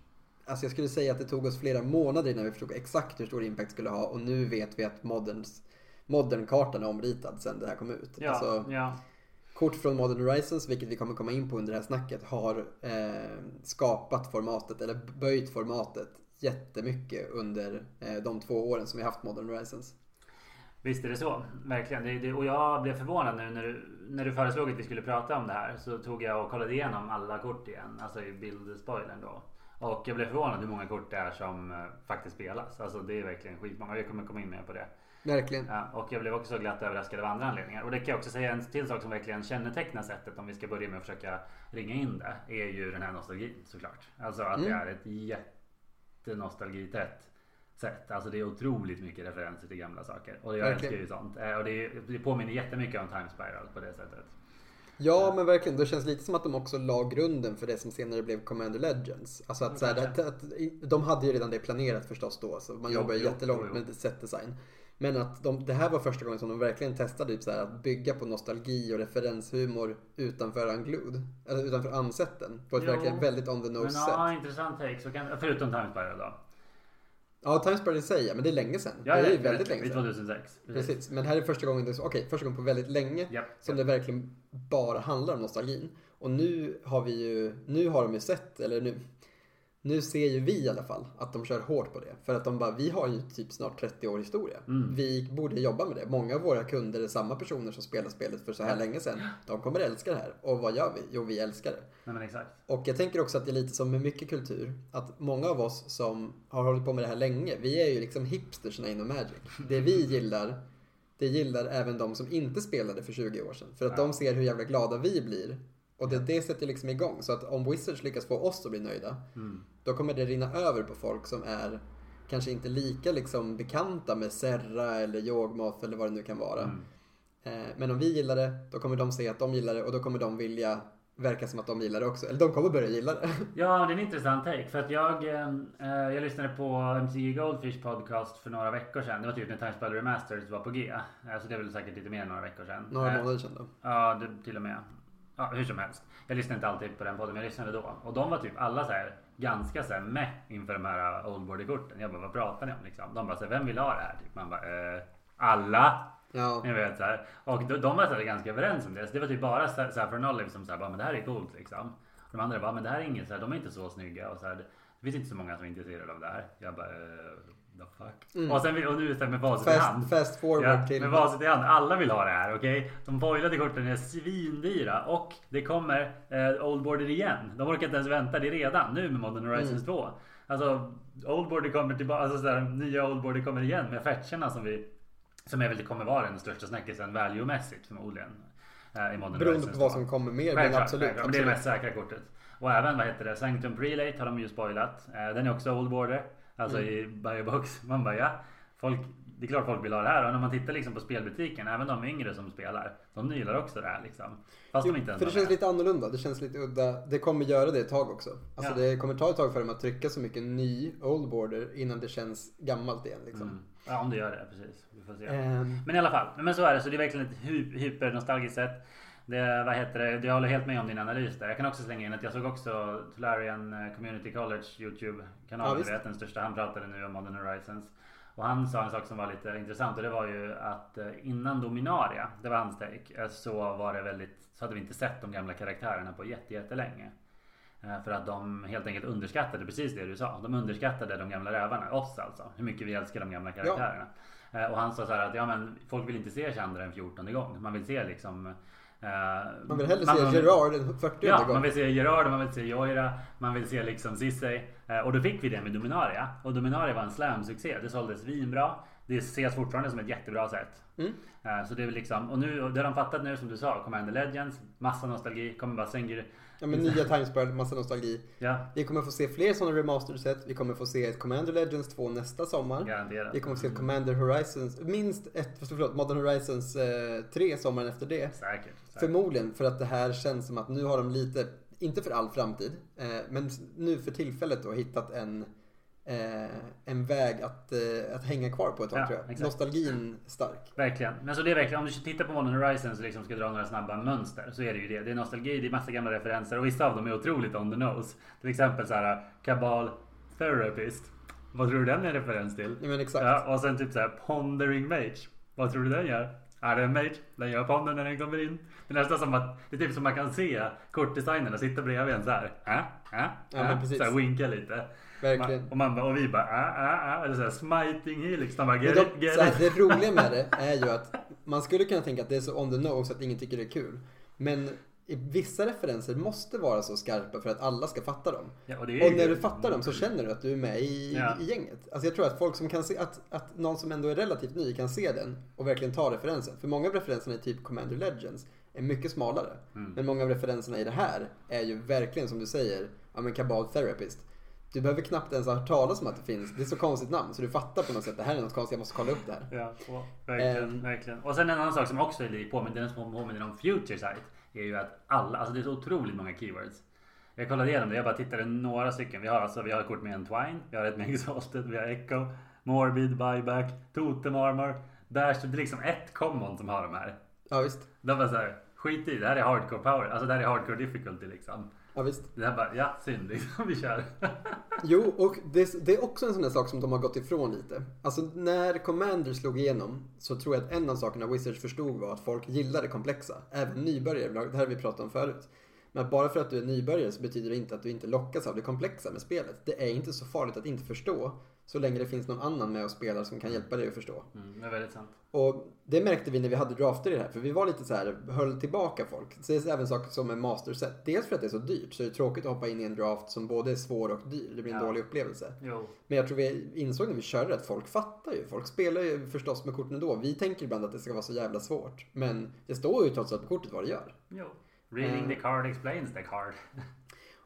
Alltså jag skulle säga att det tog oss flera månader innan vi förstod exakt hur stor impact det skulle ha och nu vet vi att moderns, modern-kartan är omritad sen det här kom ut. Ja, Alltså, ja kort från Modern Horizons, vilket vi kommer komma in på under det här snacket, har eh, skapat formatet, eller böjt formatet jättemycket under eh, de två åren som vi haft Modern Horizons. Visst är det så. Verkligen. Det, det, och jag blev förvånad nu när du, när du föreslog att vi skulle prata om det här. Så tog jag och kollade igenom alla kort igen. Alltså i bildspoilern då. Och jag blev förvånad hur många kort det är som eh, faktiskt spelas. Alltså det är verkligen skitmånga. Jag kommer komma in mer på det. Verkligen. Ja, och jag blev också glatt överraskad av andra anledningar. Och det kan jag också säga en till sak som verkligen kännetecknar sättet om vi ska börja med att försöka ringa in det. Är ju den här nostalgin såklart. Alltså att det Mm. är ett jättenostalgitätt sätt. Alltså det är otroligt mycket referenser till gamla saker. Och jag Verkligen. älskar ju sånt. Eh, Och det, är, det påminner jättemycket om Time Spiral på det sättet. Ja, men verkligen. Det känns lite som att de också la grunden för det som senare blev Commander Legends. Alltså att, så här, att, att de hade ju redan det planerat förstås då, så man Jo, jobbar ju jättelångt jo, jo. med setdesign. Men att de, det här var första gången som de verkligen testade typ så här, att bygga på nostalgi och referenshumor utanför Unglued. Eller utanför ansätten. På ett Jo. verkligen väldigt on the nose sätt. ja, intressant take. Så kan, förutom Time Spiral då. Ja, Times Spiral i sig, ja, men det är länge sedan. Ja, det är ja, väldigt länge sedan. 2006. Precis, men här är första gången, okej, första gången på väldigt länge Japp, som det verkligen bara handlar om nostalgin. Och nu har vi ju, nu har de ju sett, eller nu, nu ser ju vi i alla fall att de kör hårt på det. För att de bara, vi har ju typ snart 30 år historia. Mm. Vi borde jobba med det. Många av våra kunder är samma personer som spelar spelet för så här länge sedan. De kommer älska det här. Och vad gör vi? Jo, vi älskar det. Nej exakt. Och jag tänker också att det är lite som med mycket kultur. Att många av oss som har hållit på med det här länge, vi är ju liksom hipstersna inom Magic. Det vi gillar, det gillar även de som inte spelade för 20 år sedan. För att Ja. de ser hur jävla glada vi blir. Och det, det sätter liksom igång. Så att om Wizards lyckas få oss att bli nöjda, Mm. Då kommer det rinna över på folk som är kanske inte lika liksom bekanta med Serra eller Yawgmoth eller vad det nu kan vara. Mm. Eh, Men om vi gillar det, då kommer de se att de gillar det och då kommer de vilja verka som att de gillar det också. Eller de kommer börja gilla det. Ja, det är en intressant take. För att jag, eh, jag lyssnade på MCG Goldfish podcast för några veckor sedan. Det var typ när Time Spell Remastered var på G. Eh, Så det är väl säkert lite mer än några veckor sedan. Några Eh, månader sedan då. Ja, det, till och med. Ja, hur som helst. Jag lyssnade inte alltid på den podden, men jag lyssnade då. Och de var typ alla så här ganska så här med inför de här uh, Old Border-korten. Jag bara, vad pratar ni om liksom? De bara, så här, vem vill ha det här? Typ. Man bara, eh, alla. Ja, Ni vet så här. Och de, de var så här, ganska överens om det. Så det var typ bara Sa- Saffron Olive som sa, men det här är coolt liksom. Och de andra bara, men det här är inget så här, de är inte så snygga. Och så här, det finns inte så många som är intresserade av det här. Jag bara, eh, the fuck. Mm. Och, sen, och nu här, med facit i hand. fast, fast forward Ja, till... med facit i hand. Alla vill ha det här, okej? De foilade korten är svindyra och det kommer eh, Old Border igen. De orkar inte ens vänta, det är redan nu med Modern Horizons Mm. 2. Alltså, Old Border kommer tillbaka, alltså sådär, nya Old Border kommer igen med fetcherna som vi som är väl kommer vara den största snackisen value-mässigt förmodligen. Eh, I Modern Beroende på vad 2. som kommer mer, men absolut. Men det är det absolut. mest säkra kortet. Och även vad heter det, Sanctum Prelate har de ju spoilat. Eh, Den är också Old Border. Alltså Mm. i Biobox. Man bara ja. Folk, det är klart folk vill ha det här. Och när man tittar liksom på spelbutiken, även de yngre som spelar. De gillar också det här liksom. Fast Jo, de inte ens för det känns med. lite annorlunda. Det känns lite udda. Det kommer göra det ett tag också. Alltså Ja. det kommer ta ett tag för dem att trycka så mycket ny old border innan det känns gammalt igen. Liksom. Mm. Ja om det gör det, precis. Vi får se. Ehm, Men i alla fall, men så är det. Så det är verkligen ett hypernostalgiskt sätt. Det, vad heter det? Jag håller helt med om din analys där. Jag kan också slänga in att jag såg också Tularian eh, Community College YouTube kanal. Ja, du den största. Han pratade nu om Modern Horizons. Och han sa en sak som var lite intressant och det var ju att eh, innan Dominaria, det var hans take, eh, så var det väldigt, så hade vi inte sett de gamla karaktärerna på jätte, jättelänge. För att de helt enkelt underskattade precis det du sa. De underskattade de gamla rävarna, oss alltså. Hur mycket vi älskar de gamla karaktärerna. Eh, och han sa så här att ja, men folk vill inte se Chandra en 14 gång. Man vill se liksom man vill hellre se Gerard en 40 ja, gång. man vill se Gerard, man vill se Joira, man vill se liksom Ceesay. Eh, och då fick vi det med Dominaria. Och Dominaria var en slam-succé. Det såldes vinbra. Det ses fortfarande som ett jättebra sätt. Mm. Så det är liksom, och nu, det har de fattat nu som du sa, Commander Legends, massa nostalgi, kommer bara sänka Ja men nya Timespread, massa nostalgi. Ja. Vi kommer få se fler sådana remastered set. Vi kommer få se ett Commander Legends 2 nästa sommar. Garanterat. Vi kommer få se ett Commander Horizons, minst ett, förlåt, Modern Horizons eh, 3 sommaren efter det. Säkert, säkert. Förmodligen för att det här känns som att nu har de lite, inte för all framtid, eh, men nu för tillfället då hittat en en väg att, eh, att hänga kvar på ett tag ja, tror jag. Exakt. Nostalgin stark. Verkligen. Men så det är verkligen, om du tittar på Modern Horizons och liksom ska dra några snabba mönster så är det ju det. Det är nostalgi, det är massa gamla referenser och vissa av dem är otroligt on the nose. Till exempel så här Kabal Therapist. Vad tror du den är referens till? Ja, men exakt. Ja, och sen typ så här Pondering Mage. Vad tror du den gör? Är det en mage? Den gör ponder när den kommer in. Det är nästan som att det är typ som man kan se kortdesignerna sitta bredvid en så här. Äh, äh, ja, äh, så här winka lite. Verkligen. Och, man, och vi bara äh, äh, äh, eller såhär smiting helix. De bara, get de, it, get här, det roliga med det är ju att man skulle kunna tänka att det är så on the nose att ingen tycker det är kul. Men vissa referenser måste vara så skarpa för att alla ska fatta dem. Ja, och, och, när du fattar dem så känner du att du är med i, ja. i gänget. Alltså jag tror att folk som kan se, att, att någon som ändå är relativt ny kan se den och verkligen ta referensen. För många av referenserna i typ Commander Legends är mycket smalare. Mm. Men många av referenserna i det här är ju verkligen som du säger, ja men Cabal Therapist. Du behöver knappt ens ha hört talas om att det finns. Det är så konstigt namn så du fattar på något sätt. Det här är något konstigt, jag måste kolla upp det här. Ja, verkligen, um, verkligen. Och sen en annan sak som också är lik påminner, den som påminner om Future Sight. Är ju att alla, alltså det är så otroligt många keywords. Jag kollade igenom det, jag bara tittade några stycken. Vi har alltså, vi har ett kort med en Twine, vi har ett med Exhausted, vi har Echo, Morbid, Buyback, Totem Armor. Dash, det är liksom ett common som har de här. Ja visst. De bara såhär, skit i det här är hardcore power, alltså det här är hardcore difficulty liksom. Ja visst. Det här bara, ja synd liksom, vi kör. jo, och det, det, är också en sån där sak som de har gått ifrån lite. Alltså när Commander slog igenom så tror jag att en av sakerna Wizards förstod var att folk gillade komplexa. Även nybörjare, det här har vi pratat om förut. Men att bara för att du är nybörjare så betyder det inte att du inte lockas av det komplexa med spelet. Det är inte så farligt att inte förstå. Så länge det finns någon annan med och spelar som kan hjälpa dig att förstå. Mm, det är väldigt sant. Och det märkte vi när vi hade drafter i det här. För vi var lite så här, höll tillbaka folk. Så det är även saker som med masterset. Dels för att det är så dyrt. Så det är tråkigt att hoppa in i en draft som både är svår och dyr. Det blir en ja. dålig upplevelse. Jo. Men jag tror vi insåg när vi körde att folk fattar ju. Folk spelar ju förstås med korten ändå. Vi tänker ibland att det ska vara så jävla svårt. Men det står ju trots allt på kortet vad det gör. Jo. Reading uh, the card explains the card.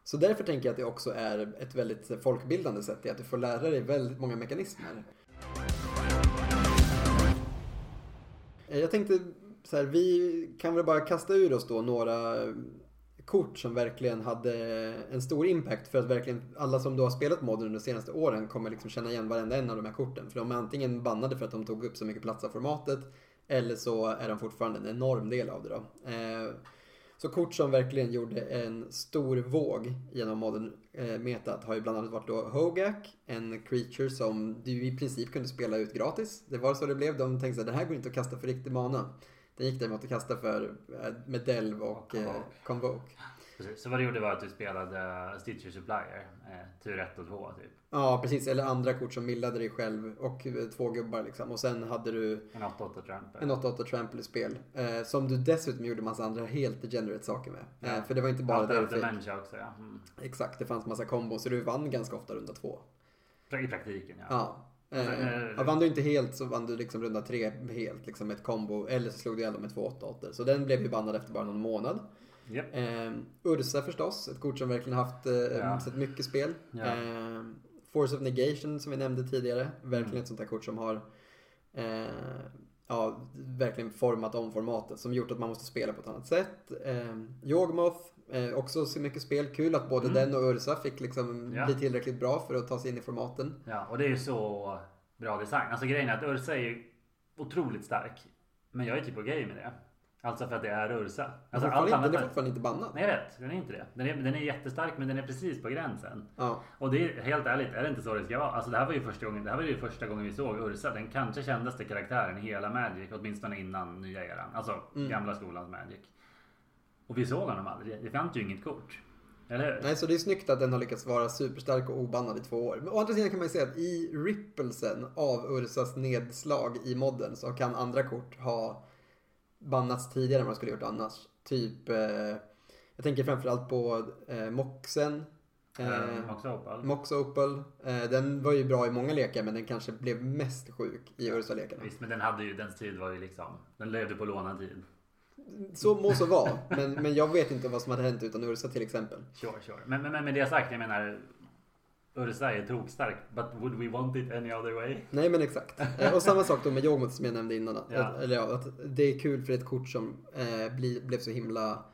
Så därför tänker jag att det också är ett väldigt folkbildande sätt i att du får lära dig väldigt många mekanismer. Eh, jag tänkte så här, vi kan väl bara kasta ur oss då några kort som verkligen hade en stor impact för att verkligen alla som då har spelat modden de senaste åren kommer liksom känna igen varenda en av de här korten. För de är antingen bannade för att de tog upp så mycket plats av formatet eller så är de fortfarande en enorm del av det då. Eh, så kort som verkligen gjorde en stor våg genom modern eh, metat har ju bland annat varit då Hogak, en creature som du i princip kunde spela ut gratis. Det var så det blev. De tänkte att det här går inte att kasta för riktig mana. Den gick däremot att kasta för eh, med Delv och eh, Convoke. Precis. Så vad du gjorde var att du spelade Stitcher Supplier, eh, tur 1 och 2 typ? Ja precis, eller andra kort som millade dig själv och eh, två gubbar liksom. Och sen hade du en 8-8 trample. En 8-8 trample spel. Eh, som du dessutom gjorde massa andra helt degenerate saker med. Ja. Eh, för det var inte bara Allt det du fick. också ja. Mm. Exakt, det fanns massa kombos så du vann ganska ofta runda två. I praktiken ja. Ja. Eh, ja, vann du inte helt så vann du liksom runda tre helt liksom ett kombo. Eller så slog du ihjäl med två 8 Så den blev ju bannad efter bara någon månad. Yep. Eh, Ursa förstås, ett kort som verkligen haft eh, ja. sett mycket spel. Ja. Eh, Force of Negation som vi nämnde tidigare. Verkligen mm. ett sånt här kort som har eh, ja, verkligen format om formatet. Som gjort att man måste spela på ett annat sätt. Eh, Yogmoth, eh, också så mycket spel. Kul att både mm. den och Ursa fick liksom ja. bli tillräckligt bra för att ta sig in i formaten. Ja, och det är ju så bra design. Alltså grejen är att Ursa är ju otroligt stark. Men jag är typ okej med det. Alltså för att det är Ursa. Alltså allt annat den är fortfarande inte bannad. Nej jag vet, den är inte det. Den är, den är jättestark men den är precis på gränsen. Ja. Och det är helt ärligt, är det inte så det ska vara? Alltså det här var ju första gången, det här var ju första gången vi såg Ursa. Den kanske kändaste karaktären i hela Magic, åtminstone innan nya eran. Alltså mm. gamla skolans Magic. Och vi såg honom aldrig. Det fanns ju inget kort. Eller hur? Nej, så det är snyggt att den har lyckats vara superstark och obannad i två år. Men å andra sidan kan man ju säga att i rippelsen av Ursas nedslag i modden så kan andra kort ha bannats tidigare än vad de skulle gjort annars. Typ, eh, jag tänker framförallt på eh, Moxen. Eh, Eh, också Opal. Mox Opal. Eh, den var ju bra i många lekar men den kanske blev mest sjuk i Ursa-lekarna. Visst, men den hade ju, dens tid var ju liksom, den levde på lånad tid. Så må så vara. Men, men jag vet inte vad som hade hänt utan Ursa till exempel. Sure, sure. Men, men, men med det sagt, jag menar Ursa är tokstark, but would we want it any other way? Nej men exakt. Eh, och samma sak då med Yogmoth som jag nämnde innan. Att, Ja. eller ja, att det är kul för ett kort som eh, bli, blev så himla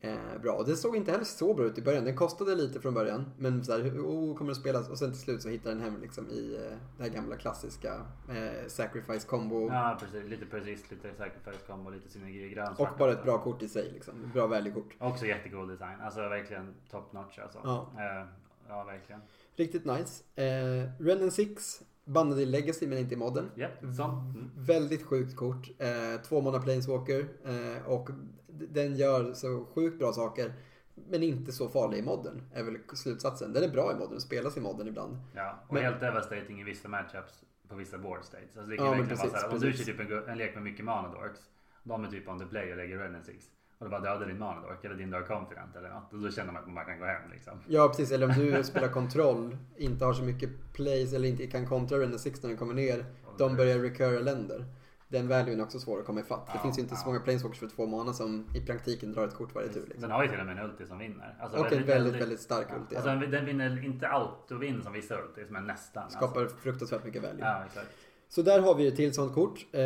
eh, bra. Och det såg inte heller så bra ut i början. Den kostade lite från början. Men så här, oh, kommer det spelas? Och sen till slut så hittar den hem liksom i eh, det här gamla klassiska eh, Sacrifice combo. Ja, precis. Lite persist, lite sacrifice combo, lite synergi grön. Och bara ett bra kort i sig liksom. Bra value-kort. Också jättecool design. Alltså verkligen top notch alltså. Ja. Eh, ja, verkligen. Riktigt nice. Eh, Rennen 6 bannade i Legacy men inte i modden. Ja, sånt. Mm. Väldigt sjukt kort. Eh, två mana Planeswalker. Eh, och den gör så sjukt bra saker. Men inte så farlig i modden. Är väl slutsatsen. Den är bra i modden och spelas i modden ibland. Ja, och Men- helt devastating i vissa matchups på vissa board states. Alltså det kan Ja, verkligen vara precis, såhär, om du kör precis. typ en, en lek med mycket mana dorks. De är typ on the play och lägger and six. Och det bara dödar din mana dork eller din dark confident eller något. Och då känner man att man kan gå hem liksom. Ja precis, eller om du spelar kontroll, inte har så mycket plays eller inte kan kontra Rennen 6 när den kommer ner. De börjar recurra länder. Den valuen är också svår att komma ifatt. Det Ja, finns ju inte så ja. många planeswalkers för två mana som i praktiken drar ett kort varje tur. Liksom. Den har ju till och med en ulti som vinner. Alltså Och en väldigt, väldigt stark ulti. Alltså den- vinner inte auto-vinn som vissa ultis men nästan. Skapar Alltså. fruktansvärt mycket value. Ja, exakt. Så där har vi ett till sånt kort. Eh,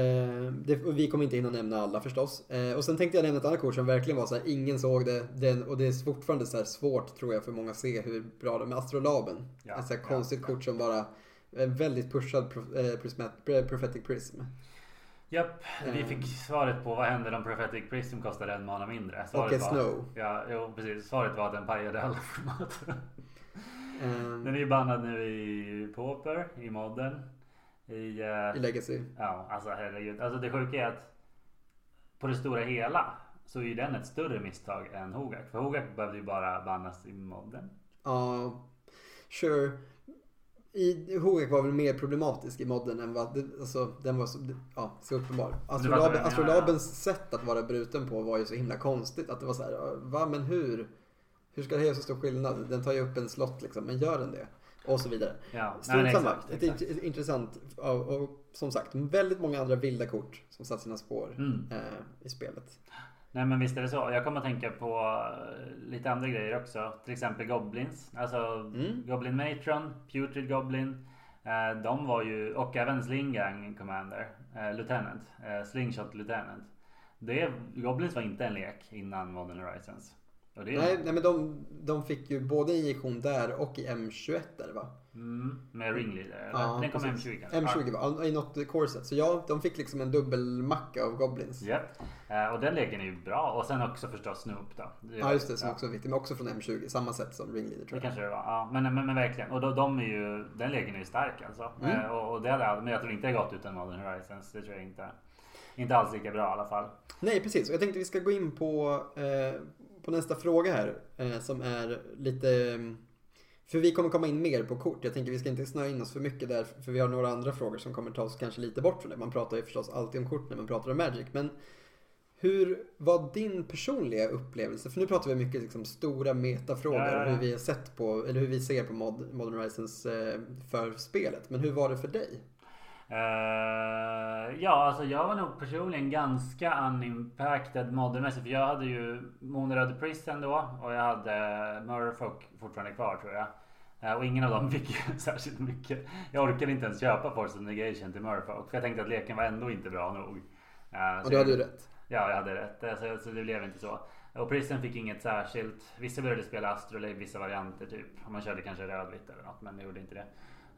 det, och vi kommer inte hinna nämna alla förstås. Eh, och sen tänkte jag nämna ett annat kort som verkligen var så här, ingen såg det. Den, och det är fortfarande så svårt tror jag för många att se hur bra de är. Astrolaben. Ja, ett så här konstigt ja. kort som bara en väldigt pushad eh, prophetic prism. Japp, vi fick svaret på vad händer om Prophetic Prism kostar en mana mindre. Svaret Och var, snow. Ja, jo, precis. Svaret var att den pajade alla format. Eh, Den är ju bannad nu i Pauper, i modden. I, eh, I Legacy. ja, alltså herregud. Alltså det sjuka är att på det stora hela så är ju den ett större misstag än Hogak. För Hogak behövde ju bara bannas i modden. Ja, sure. I, Hogak var väl mer problematisk i modden än vad, alltså den var så, ja, så uppenbar. fattar vad Astrolab, jag menar, astrolabens sätt att vara bruten på var ju så himla konstigt. Att det var så här, va men hur? Hur ska det göra så stor skillnad? Den tar ju upp en slott liksom, men gör den det? Och så vidare. Ja, Strunt samma. exakt, Ett exakt. int- intressant, och, och som sagt, väldigt många andra vilda kort som satt sina spår Mm. eh, i spelet. Nej men visst är det så. Jag kommer att tänka på eh, lite andra grejer också. Till exempel Goblins. Alltså Mm. Goblin Matron, Putrid Goblin. Eh, de var ju, och även Slingang Commander, eh, Lieutenant, eh, Slingshot Lieutenant. Det, Goblins var inte en lek innan Modern Horizons. Och det är, Nej, nej men de, de fick ju både injektion där och i M21 där va? mm, med Ringleader. Eller? Ja, Den kom precis. M20 kanske? M20 var i något corset. Så ja, de fick liksom en dubbelmacka av Goblins. Japp. Eh, och den leken är ju bra. Och sen också förstås Snoop då. Det, Ja just det, som ja. också är viktigt. Men också från M20, samma sätt som Ringleader Det tror jag. kanske det var. Ja, men, men, men verkligen. Och då, de är ju, den leken är ju stark alltså. Mm. Eh, och, och det hade, men jag tror inte det gått utan Modern Horizons. Det tror jag inte. Inte alls lika bra i alla fall. Nej precis, och jag tänkte vi ska gå in på, eh, på nästa fråga här. Eh, som är lite... mm, För vi kommer komma in mer på kort. Jag tänker vi ska inte snöa in oss för mycket där. För vi har några andra frågor som kommer ta oss kanske lite bort från det. Man pratar ju förstås alltid om kort när man pratar om Magic. Men hur var din personliga upplevelse? För nu pratar vi mycket liksom stora metafrågor. Ja, ja, ja. Hur vi har sett på, eller hur vi ser på Mod, Modern Horizons eh, för spelet. Men hur var det för dig? Eh, ja, alltså jag var nog personligen ganska unimpacted modernmässigt. För jag hade ju Moonröd Prison då och jag hade Murfolk fortfarande kvar tror jag. Eh, och ingen av dem fick särskilt mycket. Jag orkade inte ens köpa Force of Negation till Murfolk. För jag tänkte att leken var ändå inte bra nog. Eh, Och du hade ju rätt. Ja, jag hade rätt. Så det blev inte så. Och Prison fick inget särskilt. Vissa började spela Astrolabe, vissa varianter typ. Man körde kanske rödvitt eller något, men det gjorde inte det.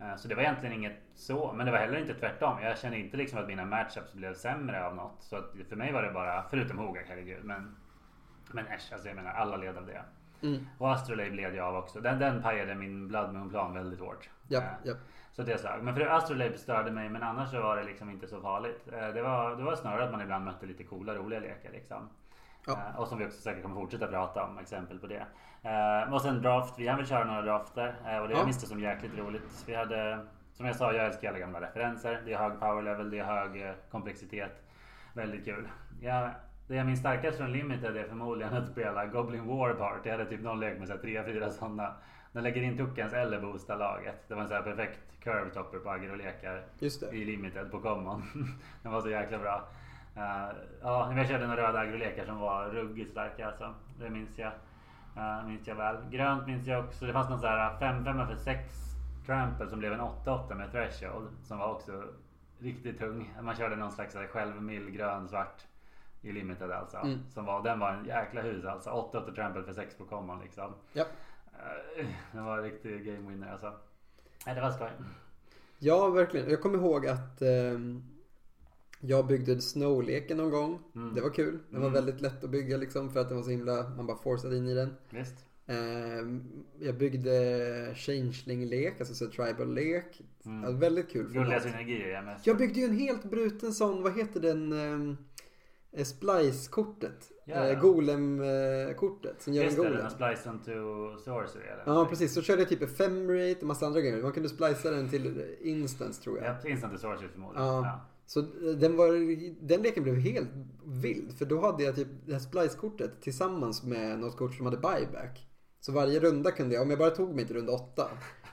Eh, Så det var egentligen inget så. Men det var heller inte tvärtom. Jag kände inte liksom att mina matchups blev sämre av något. Så att för mig var det bara, förutom Hogak herregud. Men, men äsch, alltså jag menar alla led av det. Mm. Och Astrolabe led jag av också. Den, den pajade min Blood Moon plan väldigt hårt. Ja, Eh, ja. så det sög. Men för Astrolabe störde mig men annars så var det liksom inte så farligt. Eh, Det var, det var snarare att man ibland mötte lite coola roliga lekar liksom. Ja. Eh, och som vi också säkert kommer fortsätta prata om exempel på det. Eh, och sen draft. Vi har väl köra några drafter eh, och det Ja. minns det som jäkligt roligt. Vi hade som jag sa, jag älskar alla gamla referenser. Det är hög power level, det är hög komplexitet. Väldigt kul. Jag, det jag minns starkast från Limited är förmodligen att spela Goblin War Party. Jag hade typ någon lek med så här tre, fyra sådana. Den lägger in tuckens eller boostar laget. Det var en så här perfekt curve topper på det. i limited på common. Den var så jäkla bra. Uh, ja, jag körde några röda agrolekar som var ruggigt starka alltså. Det minns jag. Uh, minns jag väl. Grönt minns jag också. Det fanns någon så här 5-5 för 6 trample som blev en 8-8 med threshold. Som var också riktigt tung. Man körde någon slags självmill grön svart. I limited alltså. Mm. Som var, den var en jäkla hus alltså. 8-8 trample för 6 på common liksom. Ja. Eh, Den var en riktig game winner alltså. Nej, det var skoj. Ja, verkligen. Jag kommer ihåg att ehm, jag byggde Snow-leken någon gång. Mm. Det var kul. Den var Mm. väldigt lätt att bygga liksom för att den var så himla, man bara forcade in i den. Visst. Ehm, jag byggde Changeling-lek, alltså så tribal-lek. Mm. Ja, väldigt kul. Format. synergier mest. Jag byggde ju en helt bruten sån, vad heter den? Um, Splice-kortet. Ja. Eh, Golem-kortet som gör Just en det, golem. den har spliced to sorcery eller Ja precis, så körde jag typ Ephemerate och massa andra grejer. Man kunde splicea den till Instance tror jag. Ja, instant to sorcery förmodligen. Ja. Ja. Så den, var, den leken blev helt vild. För då hade jag typ det här splice-kortet tillsammans med något kort som hade buyback. Så varje runda kunde jag, om jag bara tog mig till runda åtta.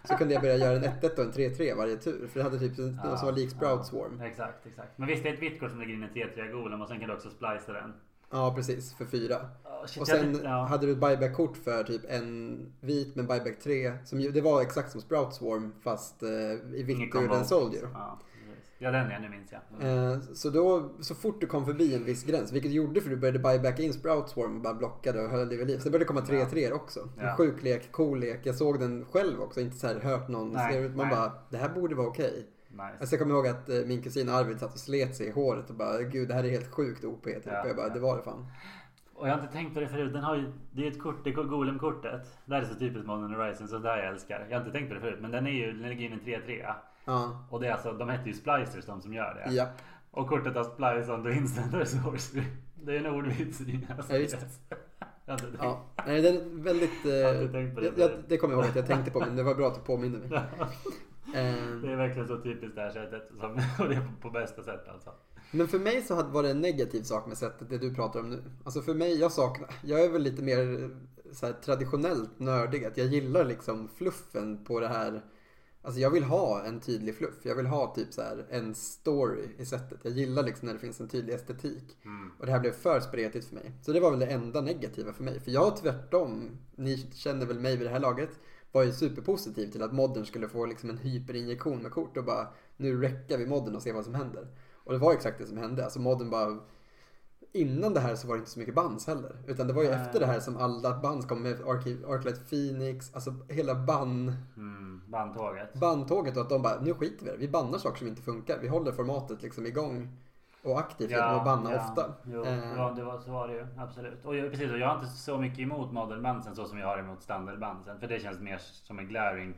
Så kunde jag börja göra en 1-1 och en 3-3 varje tur. För det hade typ en, Ja, som var lik Sprout ja. Swarm. Exakt, exakt. Men visst det är ett vitt kort som lägger in en 3-3 golem och sen kan du också splicea den. Ja precis, för fyra. Oh, shit, Och sen ja. hade du ett buyback-kort för typ en vit med buyback 3. Som, ju- det var exakt som Sprout Swarm fast eh, i vitt ur en Soldier. Ja. Ja den ja, nu minns jag. Eh, Så då, så fort du kom förbi en viss gräns, vilket du gjorde för du började buybacka in Sprout Swarm och bara blockade och höll dig vid liv. Sen började det komma 3 3 också. Ja. sjuk lek, cool lek. Jag såg den själv också, inte så här hört någon Nej. Man nej. bara, det här borde vara okej. Nice. Alltså jag kommer ihåg att eh, min kusin Arvid satt och slet sig i håret och bara, gud det här är helt sjukt OP. Typ. Ja, och jag bara, det var det fan. Och jag har inte tänkt på det förut. Den har ju, det är ett kort, det är golem-kortet. Det här är så typiskt Modern Horizon, så där jag älskar. Jag har inte tänkt på det förut, men den är ju, den ligger in en 3-3. Ja, Och det är alltså, de heter ju splicers de som gör det. ja. Och kortet har splice on the instant sorcery. Det är en ordvits i. Alltså, Ja, visst. Inte tänkt. ja. Nej, den är väldigt... Eh, det jag, det kommer jag ihåg att jag tänkte på, men det var bra att du påminde mig. Eh, Det är verkligen så typiskt det här sättet. Som, och det är på, på bästa sätt alltså. Men för mig så var det en negativ sak med sättet det du pratar om nu. Alltså för mig, jag saknar, jag är väl lite mer eh, så här, traditionellt nördig. Att jag gillar liksom fluffen på det här. Alltså jag vill ha en tydlig fluff. Jag vill ha typ så här en story i sättet. Jag gillar liksom när det finns en tydlig estetik. Mm. Och det här blev för spretigt för mig. Så det var väl det enda negativa för mig. För jag tvärtom, ni känner väl mig vid det här laget, var ju superpositiv till att modden skulle få liksom en hyperinjektion med kort och bara nu räcker vi modden och ser vad som händer. Och det var exakt det som hände. Alltså modden bara Innan det här så var det inte så mycket bands heller. Utan det var ju Nej. efter det här som alla bands kom med Archive, Arclight Phoenix, alltså hela ban, Mm. Bandtåget. bandtåget och att de bara, nu skiter vi det. Vi bannar saker som inte funkar. Vi håller formatet liksom igång och aktivt genom att banna ofta. Jo, Eh. det, var, det var, så var det ju. Absolut. Och jag, precis, och jag har inte så mycket emot modellbandsen så som jag har emot standardbandsen. För det känns mer som en glaring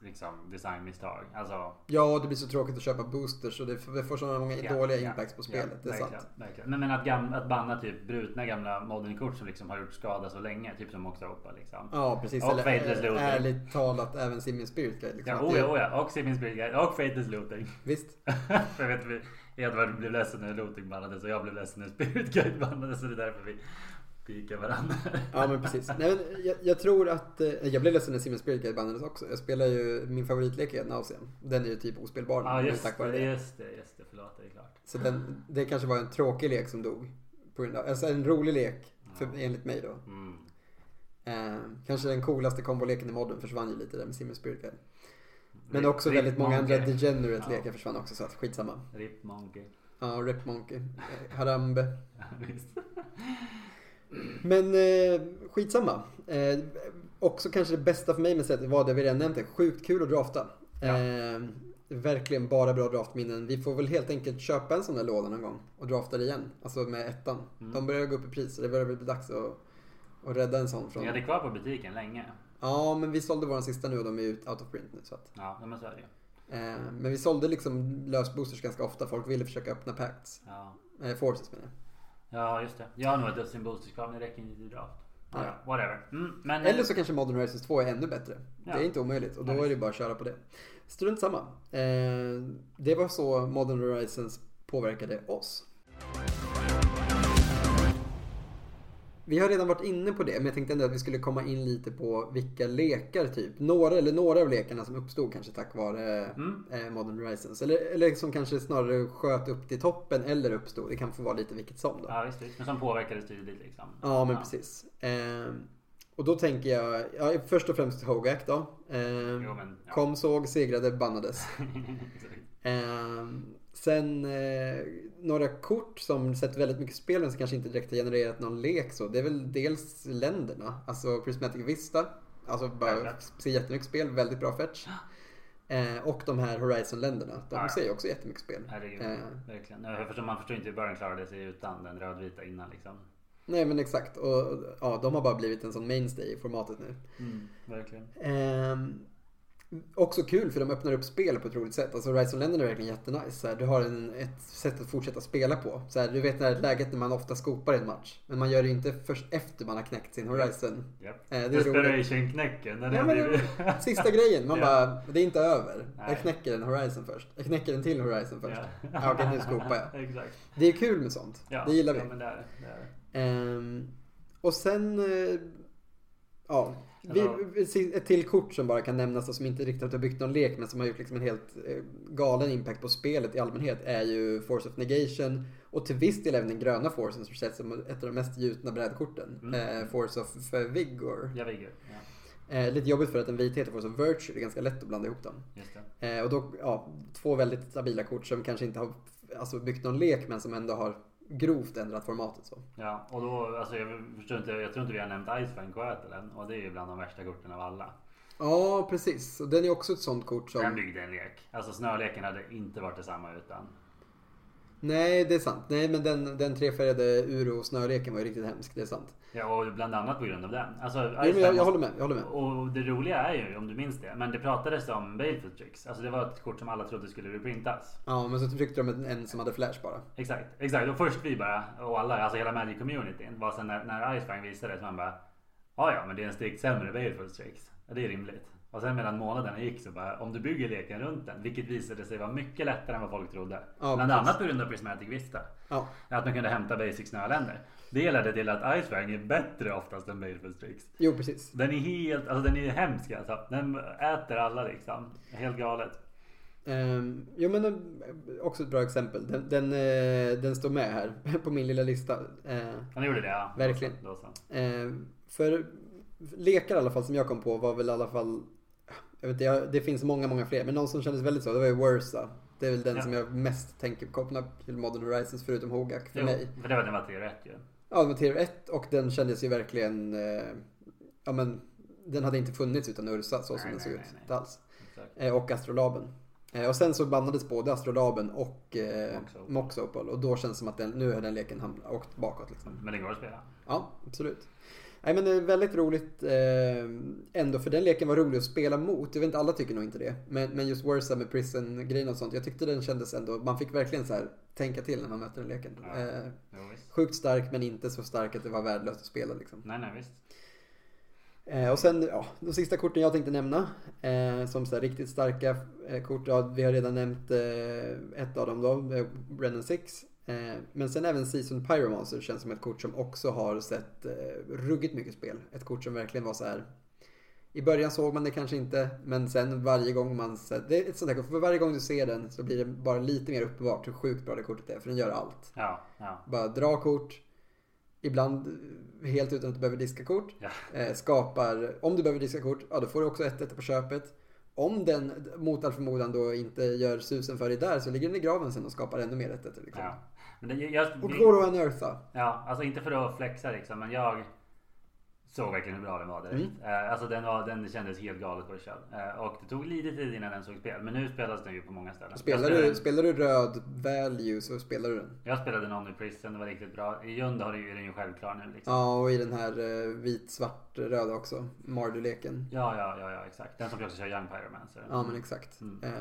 liksom, designmisstag. Alltså, Ja, det blir så tråkigt att köpa boosters och det får, så många Ja, dåliga ja, impacts på spelet. ja, det är verkligen, sant. verkligen. Men, men att, gam, att banna typ brutna gamla modern-kort som liksom har gjort skada så länge. Typ som också Opa liksom. Ja, precis. Och Eller ä- Looting. ärligt talat även Simin Spirit Guide. Liksom. Ja, oh ja, oh ja. Och Simin Spirit Guide och Fateless Looting. Visst. Jag vet, Edvard blev ledsen när Looting bannades och jag blev ledsen när Spirit Guide bannades. Så det är därför vi pikar varandra. Ja, men precis. Nej, men jag, jag tror att... eh, Jag blev ledsen när Simin Spirit Guide bannades också. Jag spelar ju... Min favoritlek är Nauseam. Den är ju typ ospelbar. Ja just tack vare det, det. just det, just det. Förlåt, det är klart. Så den, det kanske var en tråkig lek som dog. På grund av, alltså en rolig lek, för, enligt mig då. Mm. Eh, kanske den coolaste komboleken i modden försvann ju lite där med Simin Spirit Guide. Men Rip- också Rip väldigt många andra Monkey. degenerate-lekar Ja. försvann också så att skitsamma. Rip Monkey. Ja, Rip Monkey. eh, Harambe. Men eh, skitsamma. Eh, också kanske det bästa för mig med sättet var det vi redan nämnde. Sjukt kul att drafta. Ja. Eh, verkligen bara bra draftminnen. Vi får väl helt enkelt köpa en sån där låda någon gång och drafta det igen. Alltså med ettan. Mm. De börjar gå upp i pris så det börjar bli dags att, att rädda en sån från... Ni hade kvar på butiken länge. Ja, men vi sålde våran sista nu och de är ut out of print nu. Så att, Ja, men så är det eh, men vi sålde liksom lösboosters ganska ofta. Folk ville försöka öppna pacts. Ja. Eh, forces menar jag. Ja just det. Jag har nog ett dussin boosters kvar men det räcker inte till draft. Ja, Nej. whatever. Mm, men, Eller så kanske Modern Horizons 2 är ännu bättre. Det Ja. är inte omöjligt och då Ja, är det bara att köra på det. Strunt samma. Eh, det var så Modern Horizons påverkade oss. Vi har redan varit inne på det, men jag tänkte ändå att vi skulle komma in lite på vilka lekar typ. Några, eller några av lekarna som uppstod kanske tack vare Mm. eh, Modern Horizons. Eller, eller som kanske snarare sköt upp till toppen eller uppstod. Det kan få vara lite vilket som då. Ja visst, visst. Men som påverkades tydligt liksom. Ja, men precis. Ehm, och då tänker jag, ja, först och främst Hogak då. Ehm, Jo, men, ja. Kom, såg, segrade, bannades. Exakt. Ehm, sen eh, några kort som sett väldigt mycket spel men som kanske inte direkt har genererat någon lek så. Det är väl dels länderna. Alltså Prismatic Vista. Alltså bara ser jättemycket spel, väldigt bra fetch. Eh, och de här Horizon-länderna. De Ja, ser ju också jättemycket spel. Herregud, Eh, verkligen. Jag förstår, man förstår inte hur början klarade sig utan den rödvita innan liksom. nej men exakt. Och ja, de har bara blivit en sån mainstay i formatet nu. Verkligen. Också kul för de öppnar upp spel på ett roligt sätt. Alltså Rise of London är verkligen jättenice. Så här, du har en, ett sätt att fortsätta spela på. Så här, du vet det här läget när man ofta skopar en match. Men man gör det inte först efter man har knäckt sin Horizon. Eh, det. Desperation-knäcken. Ja, blivit... sista grejen, man bara, det är inte över. Jag Nej. knäcker en Horizon först. Jag knäcker en till Horizon först. Ja. Okej, nu skopar jag. Exakt. Det är kul med sånt. Ja, det gillar vi. Ja, men det är det. är. Ehm, och sen, eh, ja. Vi, Ja. ett till kort som bara kan nämnas och som inte riktigt har byggt någon lek men som har gjort liksom en helt eh, galen impact på spelet i allmänhet är ju Force of Negation och till viss del även den gröna Forcen som känns som ett av de mest gjutna brädkorten. Mm. Eh, Force of Vigor. Jag viggar. Ja, Eh, lite jobbigt för att en vit heter Force of Virtue, det är ganska lätt att blanda ihop dem. Eh, och då, ja, två väldigt stabila kort som kanske inte har alltså, byggt någon lek men som ändå har grovt ändrat formatet så. Ja, och då, alltså jag förstår inte, jag tror inte vi har nämnt Icefang Coatl än. Och det är ju bland de värsta korten av alla. Ja, precis. Och den är också ett sånt kort som... Den byggde en lek. Alltså snöleken hade inte varit detsamma utan. Nej, det är sant. Nej, men den, den trefärgade uro och snöreken var ju riktigt hemsk. Det är sant. Ja, och bland annat på grund av den. Alltså, Jo, men jag, jag håller med. Jag håller med. Och det roliga är ju, om du minns det, men det pratades om Baleful Tricks. Alltså det var ett kort som alla trodde skulle reprintas. Ja, men så tryckte de en, en som hade flash bara. Exakt, exakt. Och först vi bara, och alla, alltså hela Magic-communityn, var sen när, när Icefang visades, man bara Ja, ja, men det är en strikt sämre Baleful Tricks. Ja, det är rimligt. Och sen medan månaderna gick så bara, om du bygger leken runt den, vilket visade sig vara mycket lättare än vad folk trodde. Ja, Bland precis. annat på grund av Prismatic Vista. Ja, Att man kunde hämta basic snöländer. Det ledde till att Icefang är bättre oftast än Baleful Tricks. jo precis. Den är helt, alltså den är hemsk alltså. Den äter alla liksom. Helt galet. Um, jo, men eh, också ett bra exempel. Den, den, eh, den står med här på min lilla lista. Eh, Han gjorde det ja. Verkligen. Då så. Eh, för lekar i alla fall som jag kom på var väl i alla fall jag vet jag, det finns många, många fler. Men någon som kändes väldigt så, det var ju Worsa. Det är väl den Ja. som jag mest tänker koppla till Modern Horizons förutom Hogak för Jo, mig. För det var den var 3 rätt ju. Ja, det var tier 1 och den kändes ju verkligen, eh, ja men den hade inte funnits utan Ursa så som Nej, den såg nej, ut. nej. Inte alls. Eh, och Astrolaben. Eh, och sen så bannades både Astrolaben och eh, Mox Opal. Och då känns det som att den, nu har den leken hamnat, åkt bakåt liksom. Men det går att spela. Ja, absolut. Nej men det är väldigt roligt eh, ändå för den leken var rolig att spela mot. Jag vet inte, alla tycker nog inte det. Men, men just Worsa med prison-grejen och sånt. Jag tyckte den kändes ändå, man fick verkligen så här tänka till när man mötte den leken. Ja. Eh, visst. sjukt stark men inte så stark att det var värdelöst att spela liksom. Nej, nej visst. Eh, och sen, ja, de sista korten jag tänkte nämna. Eh, som så riktigt starka eh, kort. Ja, vi har redan nämnt eh, ett av dem då, eh, Brennan 6. Eh, men sen även Season Pyromancer känns som ett kort som också har sett eh, ruggigt mycket spel. Ett kort som verkligen var så här. I början såg man det kanske inte, men sen varje gång man ser, det är ett sånt här kort, för varje gång du ser den så blir det bara lite mer uppenbart hur sjukt bra det kortet är, för den gör allt. Ja, ja. Bara dra kort, ibland eh, helt utan att du behöver diska kort. Ja. Skapar, om du behöver diska kort, ja då får du också ett 1 på köpet. Om den mot all förmodan då inte gör susen för dig där så ligger den i graven sen och skapar ännu mer 1 liksom. ja. Men det, jag, Och går att uneartha. Ja, alltså inte för att flexa liksom, men jag såg verkligen hur bra den var direkt. Mm. Eh, alltså den, var, den kändes helt galet pushad. Eh, och det tog lite tid innan den såg spel. Men nu spelas den ju på många ställen. Spelar du, spelar du röd value så spelar du den. jag spelade någon i Prison, det var riktigt bra. I Jund har du- är den ju självklar nu liksom. Ja, och i den här eh, vit-svart-röda också. Mardu-leken. Ja, ja, ja, ja, exakt. Den som också kör Young Pyromancer. Ja, men exakt. Mm. Eh,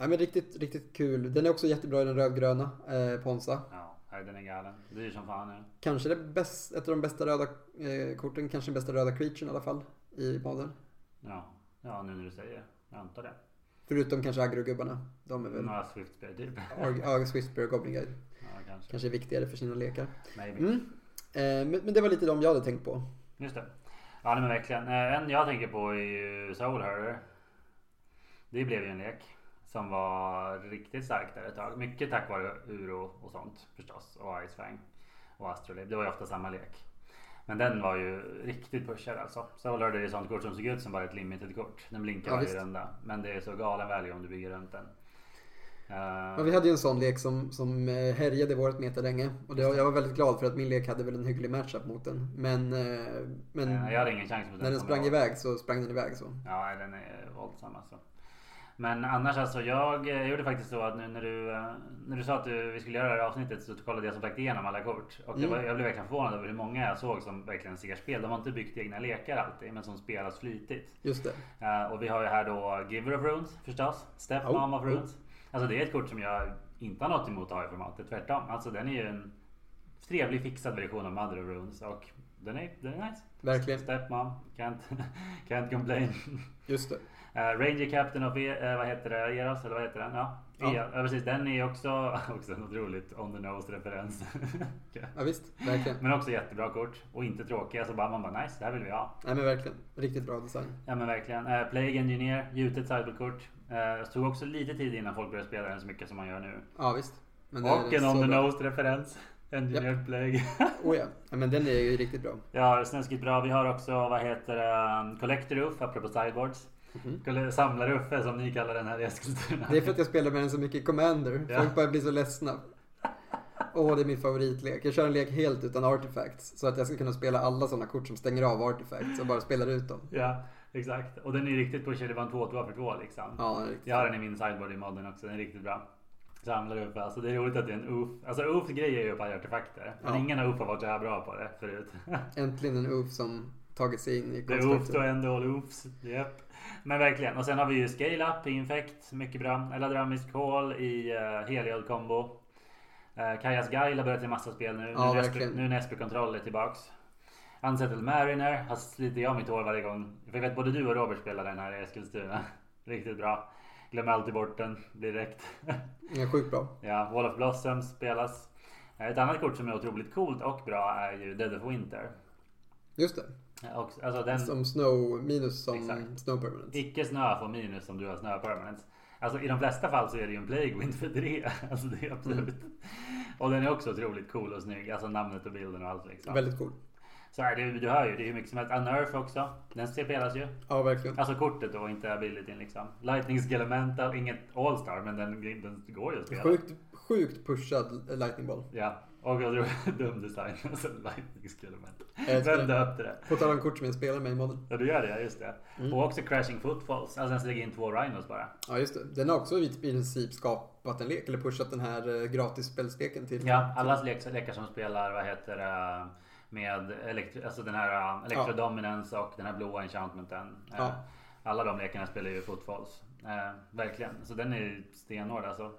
ja, men riktigt, riktigt kul. Den är också jättebra i den rödgröna, eh, Ponsa. Ja, Nej, den är galen. Dyr som fan nu. Kanske det bäst, ett av de bästa röda eh, korten, kanske den bästa röda creaturen i alla fall i modern. Ja. ja, nu när du säger Jag antar det. Förutom kanske agrogubbarna. De är väl... Några Swiftspel typ. Ja, Swiftspur och Goblin Guide. Ja, kanske. Kanske är viktigare för sina lekar. Maybe. Mm. Eh, men, men det var lite de jag hade tänkt på. Just det. Ja, nej, men verkligen. Eh, En jag tänker på är ju Soul Herder. Det blev ju en lek som var riktigt stark där ett tag. Mycket tack vare Uro och sånt förstås. Och Icefang och Astrolabe. Det var ju ofta samma lek. Men den var ju riktigt pushad alltså. Soul Herder är ett sånt kort som såg ut som bara ett limited kort. Den blinkar Ja, varje runda. Men det är så galen value om du bygger runt den. Ja, vi hade ju en sån lek som, som eh, härjade vårt meta länge. Och det, jag var väldigt glad för att min lek hade väl en hygglig matchup mot den. Men, eh, men eh, jag hade ingen chans mot när den sprang iväg så sprang den iväg så. Ja, den är våldsam alltså. Men annars alltså, jag eh, gjorde faktiskt så att nu när du, eh, när du sa att du, vi skulle göra det här avsnittet så kollade jag som sagt igenom alla kort. Och Mm. var, jag blev verkligen förvånad över hur många jag såg som verkligen ser spel. De har inte byggt egna lekar alltid, men som spelas flitigt. Just det. Eh, och vi har ju här då Giver of Runes förstås. Step Oh, of oh. Runes. Alltså det är ett kort som jag inte har något emot att ha i formatet. Tvärtom. Alltså den är ju en trevlig fixad version av Mother of Runes. Och den är, den är nice. Verkligen. Step Mom. Can't, can't complain. Just det. Uh, Ranger Captain of e- eh, vad heter det? Eros eller vad heter den? Ja, Ja. ja. ja precis. Den är också, också en otroligt on the nose referens. Ja visst, verkligen. men också jättebra kort och inte tråkiga. Så bara, man bara nice, det här vill vi ha. Nej men verkligen. Riktigt bra design. Ja men verkligen. Uh, Plague Engineer, gjutet sideboardkort. Uh, jag tog också lite tid innan folk började spela den så mycket som man gör nu. Ja visst. Och en så on the bra. nose referens. Engineered Plague. Oh ja. ja. men den är ju riktigt bra. ja, snuskigt bra. Vi har också, vad heter det, Collector Roof, apropå sideboards. Mhm. Samlar-Uffe som ni kallar den här i Eskilstuna. Det är för att jag spelar med den så mycket i Commander. Ja. Folk börjar bli så ledsna. Åh, det är min favoritlek. Jag kör en lek helt utan artifacts. Så att jag ska kunna spela alla sådana kort som stänger av artifacts och bara spelar ut dem. Ja, exakt. Och den är riktigt. Det var en 2-2 för 2 liksom. Ja, riktigt. Jag har den i min sideboard i modden också. Den är riktigt bra. Samlar upp. Alltså det är roligt att det är en UF. Alltså UF grej är ju på artefakter. Men Ja. ingen av UF har varit så här bra på det förut. Äntligen en UF som tagit sig in i Det är UF och ändå UFs. Japp. Men verkligen. Och sen har vi ju Scale Up i Infect. Mycket bra. Eladramisk Call i uh, Heliod Combo. Uh, Kajas Guile har börjat i massa spel nu. Ja, nu. SP, nu när SP Control är tillbaks. Unsettled Mariner har sliter jag mitt hår varje gång. För jag vet både du och Robert spelar den här i Eskilstuna. Riktigt bra. Glömmer alltid bort den direkt. Ja, sjukt bra. ja, Wall of Blossoms spelas. Eh, Ett annat kort som är otroligt coolt och bra är ju Dead of Winter. Just det. Och, alltså den Som snow, minus som Exakt. snow permanent. icke snö får minus om du har snö permanent. Alltså i de flesta fall så är det ju en Plague Wind för tre. Alltså det är absolut. Mm. Och den är också otroligt cool och snygg. Alltså namnet och bilden och allt liksom. Väldigt cool. Så är det, du hör ju, det är hur mycket som helst. Unnerf också. Den spelas ju. Ja, verkligen. Alltså kortet då, inte abilityn liksom. Lightning Skelemental, inget All-Star men den, den går ju att spela. Sjukt, sjukt pushad lightning ball. Ja, och jag tror dum design. Alltså Lightning älskar Vem det. döpte det? På tal om kort som jag spelar med i modden. Ja du gör det, just det. Mm. Och också Crashing Footfalls. Alltså den lägger in två Rhinos bara. Ja, just det. Den har också i princip skapat en lek, eller pushat den här eh, gratis spelsteken till. Ja, alla lek- lekar som spelar, vad heter det, med elektri- alltså den här uh, Electrodominance och den här blåa enchantmenten. Eh, Ja. Alla de lekarna spelar ju Footfalls. Eh, verkligen. Så den är stenhård alltså.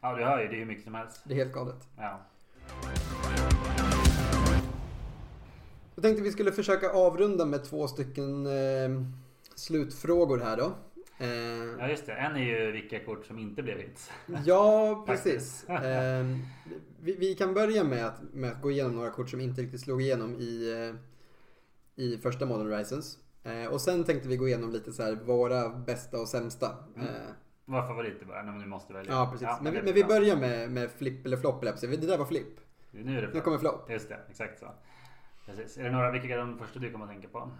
Ja, du hör ju, det är ju mycket som helst. Det är helt galet. Ja. Jag tänkte vi skulle försöka avrunda med två stycken eh, slutfrågor här då. Eh, ja, just det. En är ju vilka kort som inte blev hits. Ja, precis. Eh, vi, vi kan börja med att, med att gå igenom några kort som inte riktigt slog igenom i, eh, i första Modern Horizons. Eh, och sen tänkte vi gå igenom lite så här våra bästa och sämsta. Mm. Eh, Var favoriter bara, när du måste välja. ja, precis. men, vi- är men vi börjar med, med flipp eller flopp. eller. Det där var flipp. Nu är det Nu kommer flopp. Just det, exakt så. Precis. Är det några, vilka är de första du kommer att tänka på?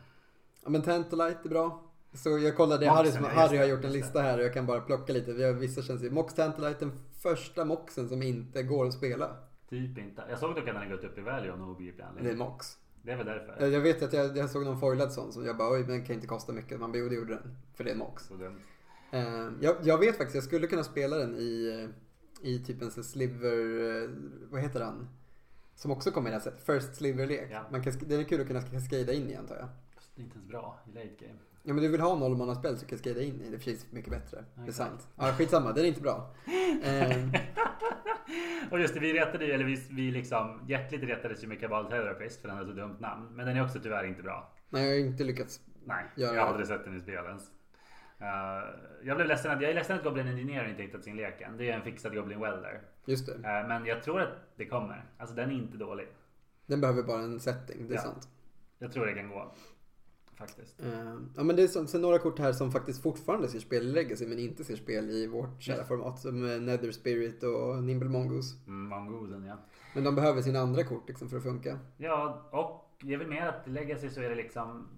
Ja, men Tantalite är bra. Så jag kollade, Harry, ja, som, Harry har gjort en lista här och jag kan bara plocka lite. Vi har vissa känns ju. Mox Tantalite, den första moxen som inte går att spela. Typ inte. Jag såg dock att den har gått upp i value av någon obegriplig Det är anledning. mox. Det är väl därför. Jag vet att jag, jag såg någon foilad sån som jag bara oj men den kan inte kosta mycket. Man jo det gjorde den. För det är mox. Så dumt. Eh, jag, jag vet faktiskt, jag skulle kunna spela den i, i typ en sån sliver, eh, vad heter han? Som också kommer i det här sättet, First Sliver-lek. Ja. Man kan, den är kul att kunna cascada in i antar jag. Det är inte ens bra i late game. Ja men du vill ha nollmannaspel så kaskada in i. Det finns mycket bättre. Det är sant. Ja skitsamma, den är inte bra. Ehm, Och just det, vi retade ju, eller vi, vi liksom hjärtligt retades ju med Cabal Therapist för den hade så dumt namn. Men den är också tyvärr inte bra. nej jag har inte lyckats. Nej, Ja, jag har aldrig sett den i spel ens. Eh, jag blev ledsen att, jag är ledsen att Goblin Engineer inte hittat sin lek än. Det är en fixad Goblin Welder. Just det. Eh, men jag tror att det kommer. Alltså den är inte dålig. Den behöver bara en setting, det är Ja. sant. Jag tror det kan gå. Faktiskt. Ehm, ja men det är så, sen några kort här som faktiskt fortfarande ser spel i Legacy men inte ser spel i vårt kära format. Som Nether Spirit och Nimble Mongoose. Mm, Mongosen ja. Men de behöver sina andra kort liksom för att funka. Ja, och jag vill mer att i Legacy så är det liksom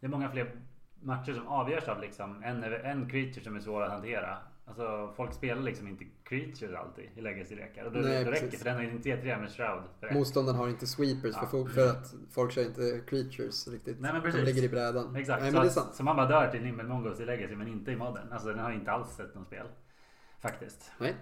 Det är många fler matcher som avgörs av liksom en, en creature som är svår att hantera. Alltså folk spelar liksom inte creatures alltid i Legacy-lekar. Och då, Nej, då räcker precis. för den har 3-3 med shroud. För. Motståndaren har inte sweepers för, Ja. fo- för att folk kör inte creatures riktigt. Nej, men De precis. ligger i brädan. Exakt, Nej så, men det är sant. så man bara dör till Nimble Mongos i Legacy men inte i modden. Alltså den har inte alls sett någon spel. Faktiskt. Nej.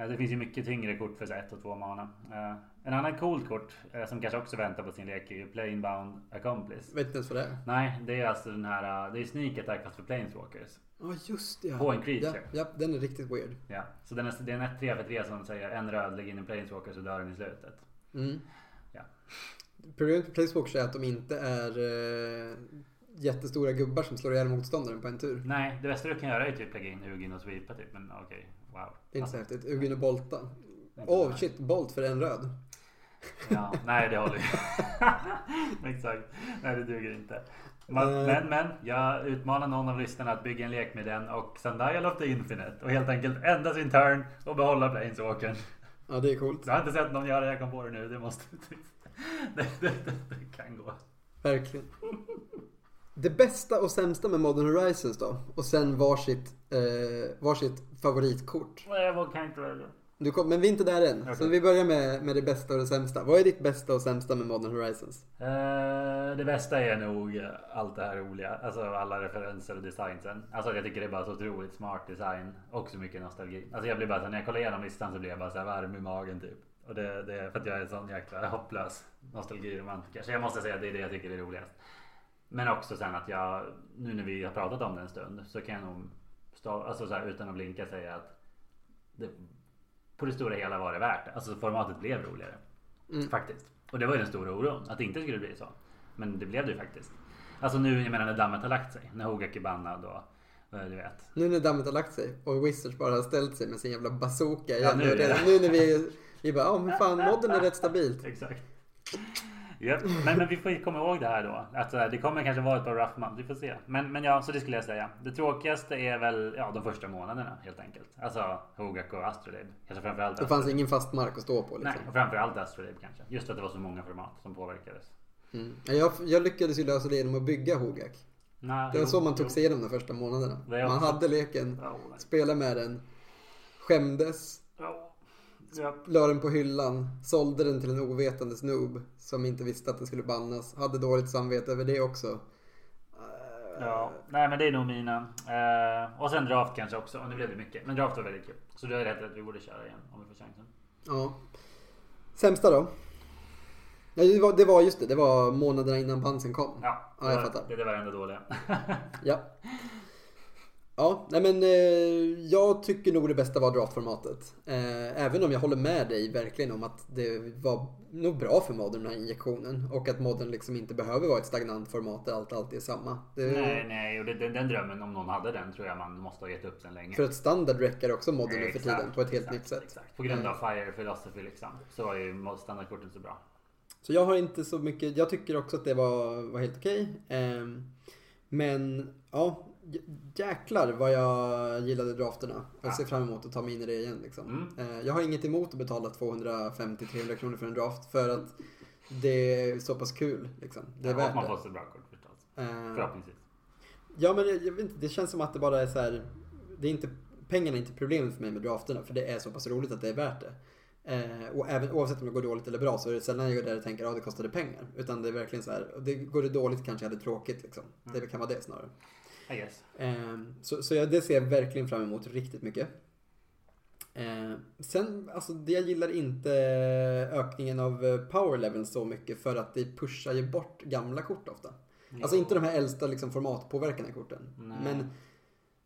Eh, Det finns ju mycket tyngre kort för så ett och två mana. Eh, En annan cool kort eh, som kanske också väntar på sin lek är ju Planebound Accomplice. Vet inte ens vad det är. Nej, det är alltså den här, det är Sneak Attack fast för Planeswalkers. Ja just det. ja. På en creature. Ja, ja, den är riktigt weird. Ja, så den är, det är en 1 3 för 3 som säger en röd, lägg in en Planeswalker så dör den i slutet. Mm. Ja. Problemet med Placewalkers är att de inte är jättestora gubbar som slår ihjäl motståndaren på en tur. Nej, det bästa du kan göra är typ lägga in Ugin och sweepa typ. Men okej, wow. Det är inte så häftigt. Ugin och Bolta. Åh så shit, Bolt för en röd. Ja, nej det håller ju. Exakt. Nej det duger inte. Men, Eh. men, men jag utmanar någon av lyssnarna att bygga en lek med den och Sundial of the Infinite och helt enkelt ända sin turn och behålla Planeswalkern. Ja, det är coolt. Jag har inte sett någon göra det, jag kom på det nu. Det måste... Det, det, det, det kan gå. Verkligen. Det bästa och sämsta med Modern Horizons då? Och sen varsitt, eh, varsitt favoritkort. Nej, jag vågar inte välja. Du kom, men vi är inte där än. Så Okej. vi börjar med, med det bästa och det sämsta. Vad är ditt bästa och sämsta med Modern Horizons? Eh, det bästa är nog allt det här roliga. Alltså alla referenser och designsen. Alltså jag tycker det är bara så otroligt smart design. Och så mycket nostalgi. Alltså jag blir bara så när jag kollar igenom listan så blir jag bara så här varm i magen typ. Och det, det är för att jag är en sån jäkla hopplös nostalgiromantiker. Så jag måste säga att det är det jag tycker är roligast. Men också sen att jag, nu när vi har pratat om det en stund så kan jag nog stav, alltså så här, utan att blinka säga att det, på det stora hela var det värt det. Alltså formatet blev roligare. Mm. Faktiskt. Och det var ju den stora oron, att det inte skulle bli så. Men det blev det ju faktiskt. Alltså nu, jag menar när dammet har lagt sig. När Hogak är bannad och eh, du vet. Nu när dammet har lagt sig och Wizards bara har ställt sig med sin jävla bazooka igen. Ja, nu redan, nu när vi, vi bara, ja men fan modden är rätt stabilt. Exakt. Japp. Men, men vi får ju komma ihåg det här då. Att det kommer kanske vara ett par rough months. Vi får se. Men, men ja, så det skulle jag säga. Det tråkigaste är väl ja, de första månaderna helt enkelt. Alltså Hogak och Astrolabe. Kanske framförallt Det fanns ingen fast mark att stå på Nej, liksom. och framförallt Astrolabe kanske. Just för att det var så många format som påverkades. Mm. Ja, Jag, jag lyckades ju lösa det genom att bygga Hogak. Nej, Det var jo, så man jo. tog sig igenom de första månaderna. Man hade leken, Ja, nej. spelade med den, skämdes, Ja. Ja. la den på hyllan, sålde den till en ovetande snob som inte visste att den skulle bannas. Hade dåligt samvete över det också. Ja, nej men det är nog mina. Eh, och sen draft kanske också. Och nu blev det mycket. Men draft var väldigt kul. Så du har rätt att vi borde köra igen om vi får chansen. Ja. Sämsta då? Ja, det, var, det var just det, det var månaderna innan bansen kom. Ja, Ja, jag det- fattar. Det, det var det enda dåliga. Ja. Ja, nej men eh, jag tycker nog det bästa var draftformatet. Eh, även om jag håller med dig verkligen om att det var nog bra för modern den här injektionen. Och att modern liksom inte behöver vara ett stagnant format där allt alltid är samma. Det, nej, nej. Och det, den, den drömmen om någon hade den tror jag man måste ha gett upp sen länge. För att standard räcker också modern nu för tiden på ett helt exakt, nytt sätt. Exakt. På grund av Mm. Fire Philosophy liksom. Så var ju standardkortet så bra. Så jag har inte så mycket, jag tycker också att det var, var helt okej. Ehm, men ja, jäklar vad jag gillade drafterna. Jag Ja. ser fram emot att ta mig in i det igen liksom. Mm. Eh, jag har inget emot att betala 250-300 kronor för en draft för att det är så pass kul liksom. Det är ja, värt man får så bra kort förstås. Eh, Förhoppningsvis. ja men jag, jag vet inte, det känns som att det bara är så här. Det är inte, pengarna är inte problemet för mig med drafterna för det är så pass roligt att det är värt det. Eh, och även oavsett om det går dåligt eller bra så är det sällan jag går där och tänker att det kostade pengar. Utan det är verkligen så här, det går det dåligt kanske jag hade tråkigt liksom. Det kan vara det snarare. I guess. Eh, så så jag, det ser jag verkligen fram emot riktigt mycket. Eh, sen, alltså det jag gillar inte ökningen av eh, power level så mycket för att det pushar ju bort gamla kort ofta. Alltså inte de här äldsta liksom, formatpåverkande korten. Nej. Men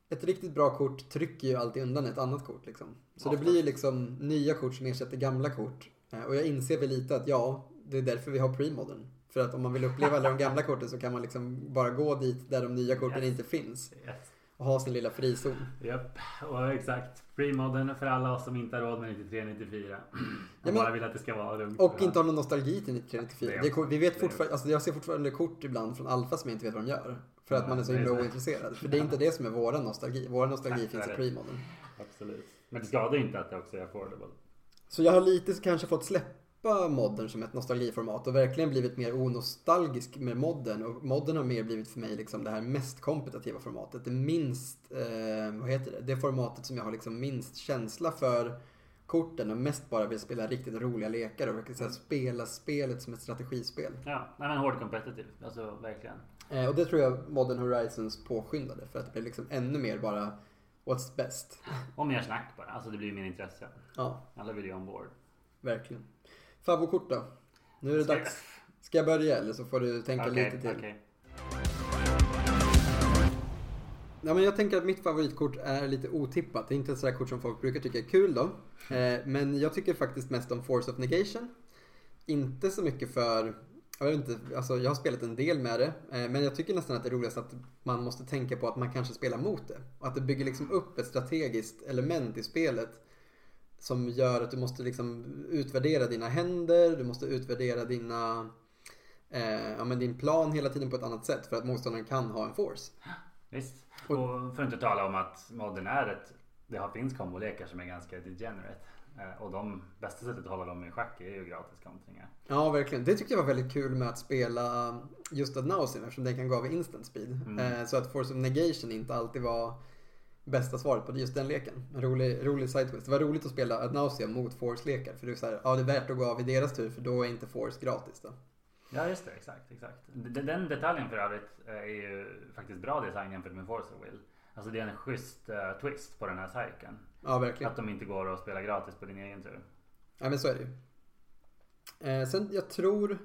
ett riktigt bra kort trycker ju alltid undan ett annat kort. Liksom. Så det Oftast. blir liksom nya kort som ersätter gamla kort. Eh, Och jag inser väl lite att ja, det är därför vi har premodern. För att om man vill uppleva alla de gamla korten så kan man liksom bara gå dit där de nya korten Yes. inte finns. Yes. Och ha sin lilla frizon. Japp, och exakt. Premodern för alla oss som inte har råd med 93-94. Och men- bara vill att det ska vara lugnt. Och inte har någon nostalgi till 9394. Det är Det är, kort- vi vet är- fortfarande, alltså jag ser fortfarande kort ibland från Alfa som jag inte vet vad de gör. För att Ja, man är så är himla ointresserad. För det är inte det som är våra nostalgi. Våra nostalgi finns i är premodern. Absolut. Men det skadar inte att det också är affordable. Så jag har lite kanske fått släppa modden som ett nostalgiformat och verkligen blivit mer onostalgisk med modden. Och modden har mer blivit för mig liksom det här mest kompetitiva formatet. Det minst, eh, vad heter det? Det formatet som jag har liksom minst känsla för korten och mest bara vill spela riktigt roliga lekar och verkligen här spela spelet som ett strategispel. Ja, men hård competitive. Alltså verkligen. Eh, och det tror jag Modern Horizons påskyndade för att det blev liksom ännu mer bara what's best. Och mer snack bara. Alltså det blir ju mer intresse. Ja, Alla vill ju ombord. verkligen. Favokort då? Nu är det Ska- dags. Ska jag börja eller så får du tänka Okej, lite till? okej. Ja, men jag tänker att mitt favoritkort är lite otippat. Det är inte ett sådär kort som folk brukar tycka är kul då. Eh, men jag tycker faktiskt mest om Force of Negation. Inte så mycket för... Jag, vet inte, alltså jag har spelat en del med det. Eh, men jag tycker nästan att det är roligast att man måste tänka på att man kanske spelar mot det. Och att det bygger liksom upp ett strategiskt element i spelet. Som gör att du måste liksom utvärdera dina händer, du måste utvärdera dina... Eh, ja, men din plan hela tiden på ett annat sätt för att motståndaren kan ha en force. Visst. Och- Och för att inte tala om att modern är ett... Det har- finns kombolekar som är ganska degenerate. Eh, Och de bästa sättet att hålla dem i schack är ju gratis kontringar. Ja, verkligen. Det tyckte jag var väldigt kul med att spela just ad nauseam eftersom den kan gå av instant speed. Mm. Eh, Så att Force of Negation inte alltid var bästa svaret på just den leken. En rolig, rolig side twist. Det var roligt att spela ad nauseam mot Force-lekar. För det är så här, ja det är värt att gå av i deras tur för då är inte Force gratis då. Ja just det, exakt. exakt. Den detaljen för övrigt eh, är ju faktiskt bra design jämfört med Force of Will. Alltså det är en schysst eh, twist på den här cykeln. Ja, verkligen. Att de inte går att spela gratis på din egen tur. Ja, men så är det ju. Eh, sen jag tror...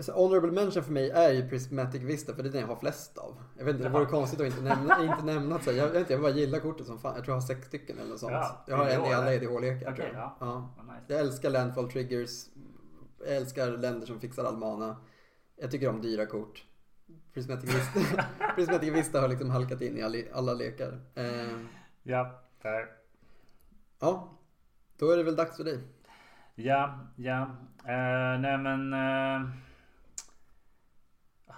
Så honorable mention för mig är ju Prismatic Vista för det är den jag har flest av. Jag vet inte, det vore konstigt att inte nämna, inte nämna så. Jag, vet inte, jag bara gillar kortet som fan. Jag tror jag har sex stycken eller något sånt. Ja, jag har en i alla? EDH-lekar. Tror jag. ja. Ja. Jag älskar landfall triggers. Jag älskar länder som fixar all mana. Jag tycker om dyra kort. Prismatic Vista, Prismatic Vista har liksom halkat in i all, alla lekar. Eh, Ja, där. ja, då är det väl dags för dig. Ja, ja. Eh, nej men. Eh,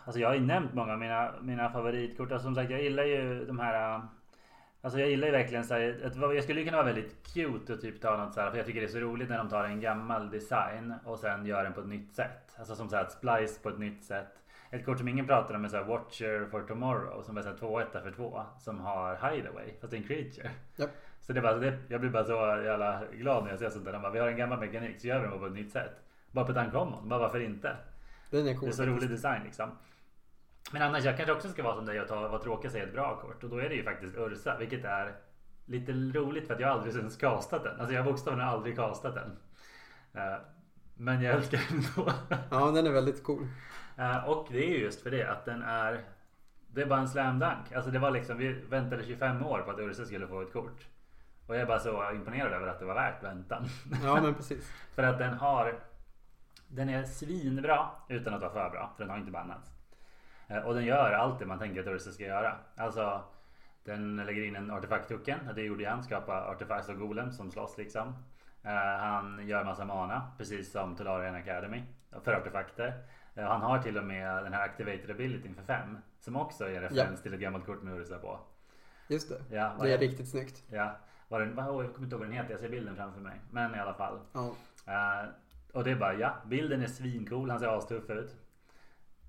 alltså jag har ju nämnt många av mina, mina favoritkort. Alltså som sagt jag gillar ju de här. eh, Alltså jag gillar ju verkligen så här, jag skulle kunna vara väldigt cute och typ ta något så här. För jag tycker det är så roligt när de tar en gammal design och sen gör den på ett nytt sätt. Alltså som så här splice på ett nytt sätt. Ett kort som ingen pratar om är så här Watcher for Tomorrow som är så här 2 1 för 2 som har Hideaway fast det är en creature. Japp. Så det bara, det, jag blir bara så jävla glad när jag ser sånt där. De bara, vi har en gammal mekanik så gör vi den på ett nytt sätt. Bara på ett uncommon, bara varför inte? Den är Det cool. är så rolig design liksom. Men annars, jag kanske också ska vara som dig och ta vad tråkigt säga ett bra kort. Och då är det ju faktiskt Ursa, vilket är lite roligt för att jag aldrig ens castat den. Alltså jag har bokstavligen aldrig castat den. Eh, Men jag älskar den ändå. Ja, den är väldigt cool. Eh, Och det är ju just för det att den är Det är bara en slam dunk. Alltså det var liksom Vi väntade 25 år på att Ursa skulle få ett kort. Och jag är bara så imponerad över att det var värt väntan. Ja, men precis. för att den har Den är svinbra utan att vara för bra. För den har inte bannats. Eh, Och den gör allt det man tänker att Ursa ska göra. Alltså Den lägger in en artefakt-token. Det gjorde han. Skapa artefakt och golem som slåss liksom. Eh, Han gör massa mana. Precis som Tolarian Academy. För artefakter. Eh, Han har till och med den här activated abilityn för fem. Som också är en referens till ett gammalt kort med Ursa på. Just det. Ja, Det är riktigt snyggt. Ja, var den, åh, jag kommer inte ihåg vad den heter, jag ser bilden framför mig. Men i alla fall. Ja. Eh, och det är bara, ja, bilden är svincool, han ser astuff ut.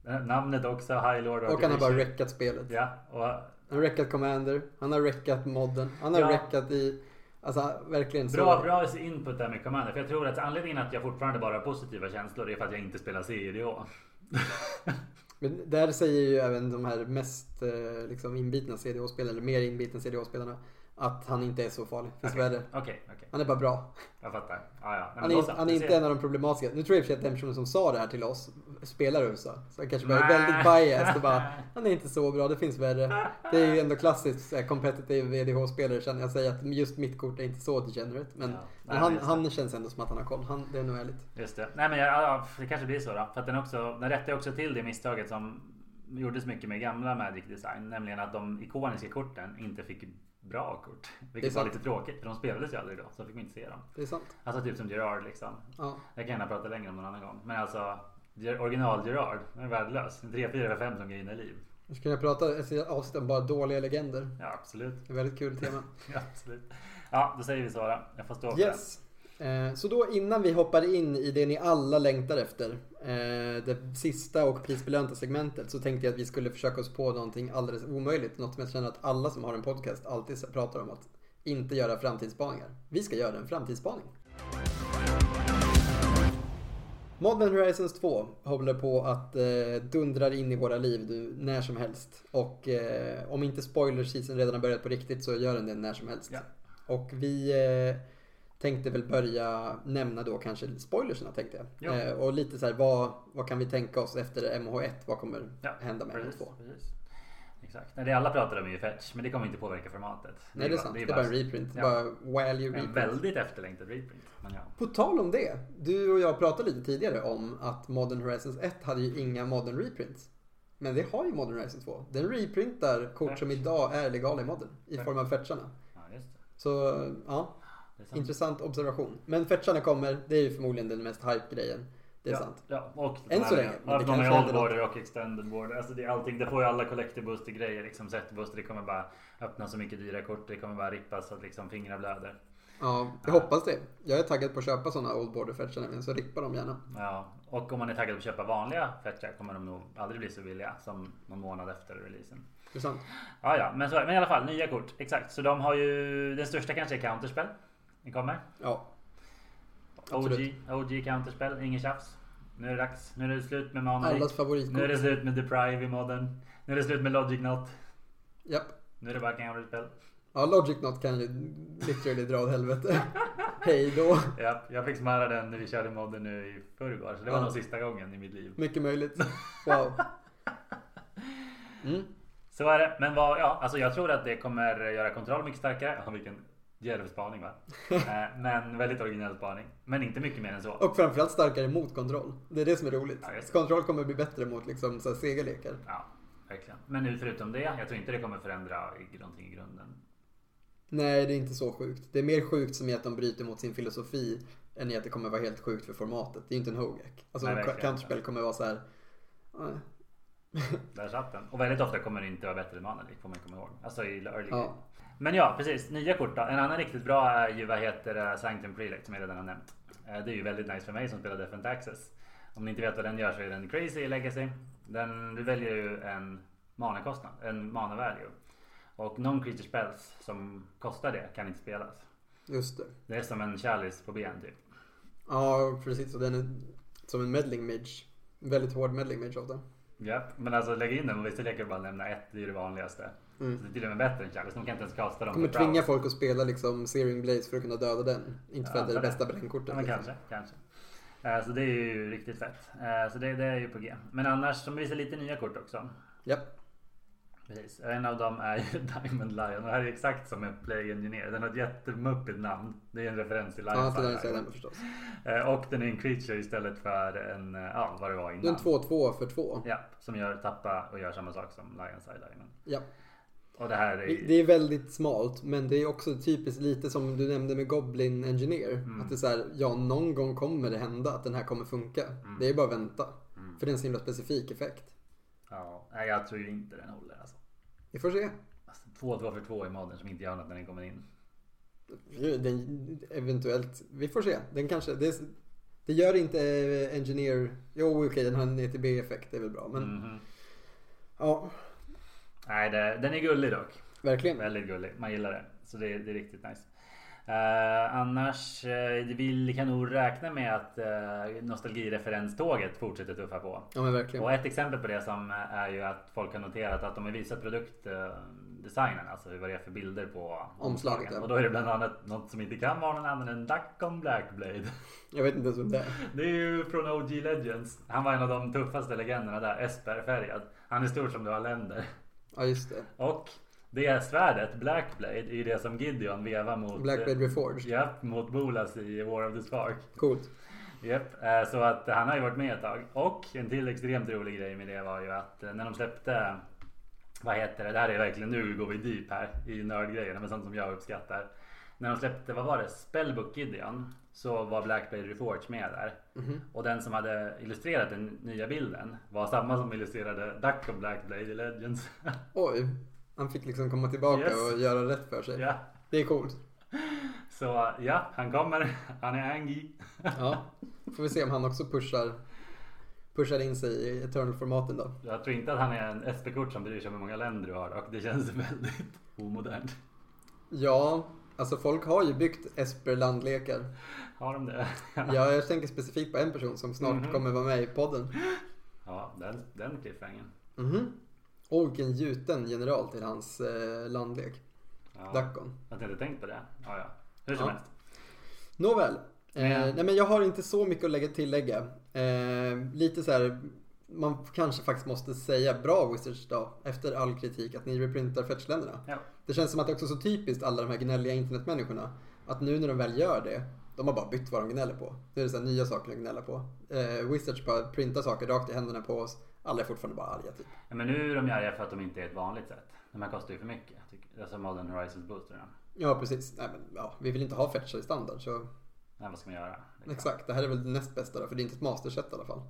Namnet också, High Lord Och han har bara räckat spelet. Ja, och Han har räckat Commander. Han har räckat modden. Han har Ja. räckat i... Alltså verkligen så. bra, bra input där med Commander. För jag tror att anledningen att jag fortfarande bara har positiva känslor är för att jag inte spelar CDH. Men där säger ju även de här mest eh, liksom inbitna CDH-spelarna, eller mer inbitna CDH-spelarna, att han inte är så farlig. Finns Okej, värre. okej. okej. Han är bara bra. Jag fattar. Ja, ja. Nej, men Han är, så. han är inte en av de problematiska. Nu tror jag i och för sig att den personen som sa det här till oss spelar USA. Så han kanske var Nej. väldigt biased och bara Han är inte så bra, det finns värre. Det är ju ändå klassiskt så här, competitive VDH-spelare känner jag säga att just mitt kort är inte så degenerate. Men, Ja. men Nej, han, det. han känns ändå som att han har koll. Han, det är nog ärligt. Just det. Nej men ja, ja, det kanske blir så då. För att den, också, den rättar också till det misstaget som gjordes mycket med gamla Magic Design. Nämligen att de ikoniska korten inte fick bra kort. Vilket var sant. lite tråkigt för de spelades ju aldrig då. Så fick man inte se dem. Det är sant. Alltså typ som Gerard liksom. Ja. Jag kan gärna prata längre om någon annan gång. Men alltså original Gerard, den är värdelös. En 3, 4, 5 som griner liv. Nu ska jag prata ett avsnitt om bara dåliga legender. Ja absolut. Det är väldigt kul tema. Ja, absolut. Ja då säger vi så då. Jag får stå för Yes. Eh, Så då innan vi hoppar in i det ni alla längtar efter, det sista och prisbelönta segmentet, så tänkte jag att vi skulle försöka oss på någonting alldeles omöjligt. Något som jag känner att alla som har en podcast alltid pratar om, att inte göra framtidsspaningar. Vi ska göra en framtidsspaning. Modern Horizons 2 håller på att eh, dundrar in i våra liv du, när som helst. Och eh, om inte spoiler season redan har börjat på riktigt så gör den det när som helst. Ja. Och vi eh, tänkte väl börja nämna då kanske spoilersna tänkte jag. Ja. Eh, och lite så här, vad, vad kan vi tänka oss efter MH1? Vad kommer Ja, hända med Precis, MH2? precis. Exakt. Nej, det alla pratar om är ju fetch, men det kommer inte påverka formatet. Nej det är bara- sant, det är bara en reprint. Ja. Bara value en reprint. väldigt efterlängtad reprint. Men ja. På tal om det. Du och jag pratade lite tidigare om att Modern Horizons 1 hade ju inga Modern reprints. Men det har ju Modern Horizons 2. Den reprintar kort Fetch. som idag är legala i Modern. I Fetch. form av fetcharna. ja, just det. Så ja, det är. Intressant observation. Men fetcharna kommer, det är ju förmodligen den mest hype-grejen. Det är ja, sant. Ja, och Än så länge, Ja, det de är border och extended border. Alltså det är allting. Det får ju alla collective booster grejer. Liksom set booster. Det kommer bara öppna så mycket dyra kort. Det kommer bara rippas så att liksom fingrarna blöder. Ja, jag hoppas det. Jag är taggad på att köpa sådana Old Border fetchar nämligen, så rippa dem gärna. Ja, och om man är taggad på att köpa vanliga fetchar kommer de nog aldrig bli så billiga som någon månad efter releasen. Intressant. Ja, ja, men, så, men i alla fall nya kort. Exakt, så de har ju den största kanske är counterspel. Den kommer. Ja, OG. OG counterspel, ingen tjafs. Nu är det dags. Nu är det slut med Mana. allas Nu är favoritkort. det slut med Deprive i modden. Nu är det slut med Logic Not. Japp. Nu är det bara counterspel. Ja, Logic Not kan ju literally dra åt helvete. Hej då. Ja, jag fick smära den när vi körde modden nu i förrgår. Så det var Ja. nog sista gången i mitt liv. Mycket möjligt. Wow. Mm. Så är det. Men vad, ja, alltså jag tror att det kommer göra kontroll mycket starkare. Ja, vilken djärv spaning va? Eh, Men väldigt originell spaning. Men inte mycket mer än så. Och framförallt starkare mot kontroll. Det är det som är roligt. Ja. Kontroll kommer bli bättre mot liksom så här segerlekar. Ja, verkligen. Men nu förutom det, jag tror inte det kommer förändra någonting i grunden. Nej, det är inte så sjukt. Det är mer sjukt som i att de bryter mot sin filosofi än i att det kommer vara helt sjukt för formatet. Det är inte en Hogak. Alltså counterspel kommer vara så här. Där satt den. Och väldigt ofta kommer det inte vara bättre än Manalik får man komma ihåg. Alltså i early Ja. Men ja, precis. Nya kort då. En annan riktigt bra är ju vad heter det, Sanctum Prelect som jag redan har nämnt. Eh, Det är ju väldigt nice för mig som spelar Defend Access. Om ni inte vet vad den gör så är den crazy i Legacy. Den, du väljer ju en manakostnad, en mana value. Och non-creature spells som kostar det kan inte spelas. Just det. Det är som en chalice på ben typ. Ja, precis. Och den är som en medling mage. Väldigt hård medling mage ofta. Ja, men alltså lägg in den och vissa leker bara lämna ett, det är det vanligaste. Mm. Så det är till och med bättre än chalice, de kan inte ens kasta dem kommer på tvinga folk att spela liksom Searing Blaze för att kunna döda den. Inte för Ja, att det är det bästa brännkortet. Ja, men liksom. kanske, kanske. Eh, Så det är ju riktigt fett. Eh, Så det, det är ju på G. Men annars, de visar lite nya kort också. Japp. Precis. En av dem är ju Diamond Lion. Och det här är exakt som en Play Engineer. Den har ett jättemuppigt namn. Det är en referens till Lion Ja, till den sidan Lion. förstås. Eh, Och den är en creature istället för en, ja vad det var Det är innan. en 2-2 för 2. Ja, som gör tappa och gör samma sak som Lion Side Lion. Ja. Och det här är. Det är väldigt smalt men det är också typiskt lite som du nämnde med Goblin Engineer. Mm. Att det är så här, ja någon gång kommer det hända att den här kommer funka. Det är bara att vänta. Mm. För det är en så himla specifik effekt. Ja, nej, jag tror ju inte den håller alltså. Vi får se. alltså 2-2 för 2 i modern som inte gör något när den kommer in. Den, eventuellt, vi får se. Den kanske, det, det gör inte eh, Engineer, jo okej den har en ETB-effekt, det är väl bra. Men Mhm. ja, Nej, det, den är gullig dock. verkligen. Väldigt gullig. Man gillar det. Så det, det är riktigt nice. Eh, annars, eh, vi kan nog räkna med att eh, nostalgireferenståget fortsätter tuffa på. Ja men verkligen. Och ett exempel på det som är ju att folk har noterat att de har visat produktdesignen, alltså vad det är för bilder på Omslaget, ja. Och då är det bland annat något som inte kan vara någon annan än Duckon Blackblade. Jag vet inte ens vem det är. Det är ju från OG Legends. Han var en av de tuffaste legenderna där, Esper-färgad. Han är stor som du har länder. Ja just det. Och det svärdet, Blackblade, är ju det som Gideon vevar mot Blackblade Reforged. Japp, mot Bolas i War of the Spark. Coolt. Japp, eh, så att han har ju varit med ett tag. Och en till extremt rolig grej med det var ju att eh, när de släppte vad heter det? Det här är verkligen, nu går vi deep här i nördgrejerna men sånt som jag uppskattar. När de släppte, vad var det? Spellbook Gideon. Så var Blackblade Reforged med där. Mhm. Och den som hade illustrerat den nya bilden var samma som illustrerade Duck och Blackblade i Legends. Oj. Han fick liksom komma tillbaka Yes. och göra rätt för sig. ja. Det är coolt. Så ja, han kommer. Han är Angie. Ja. Får vi se om han också pushar, pushar in sig i Eternal-formaten då. Jag tror inte att han är en SP-kort som bryr sig om hur många länder du har och det känns väldigt omodernt. Ja, alltså folk har ju byggt Esper landlekar. Har de det? Ja, jag tänker specifikt på en person som snart Mhm. kommer vara med i podden. Ja, den, den cliffhangern. Mhm. Och vilken gjuten general till hans eh, landlek. Ja. Dackon. Jag hade inte tänkt på det. Ja, ja. Hur som Ja. helst. Nåväl. Eh, nej men jag har inte så mycket att lägga tillägga. Eh, lite så här. Man kanske faktiskt måste säga bra Wizards då. Efter all kritik att ni reprintar fetchländerna. Ja. Det känns som att det också är så typiskt alla de här gnälliga internetmänniskorna. Att nu när de väl gör det. De har bara bytt vad de gnäller på. Nu är det så här nya saker att gnälla på. Eh, Wizards bara printar saker rakt i händerna på oss. Alla är fortfarande bara arga typ. Ja, men nu är de arga för att de inte är ett vanligt sätt. De här kostar ju för mycket. tycker- Alltså Modern Horizons boosterna. Ja precis. Nej, men, ja, vi vill inte ha fetchar i standard så Nej, vad ska man göra? Liksom. exakt. Det här är väl det näst bästa då. För det är inte ett masterset i alla fall.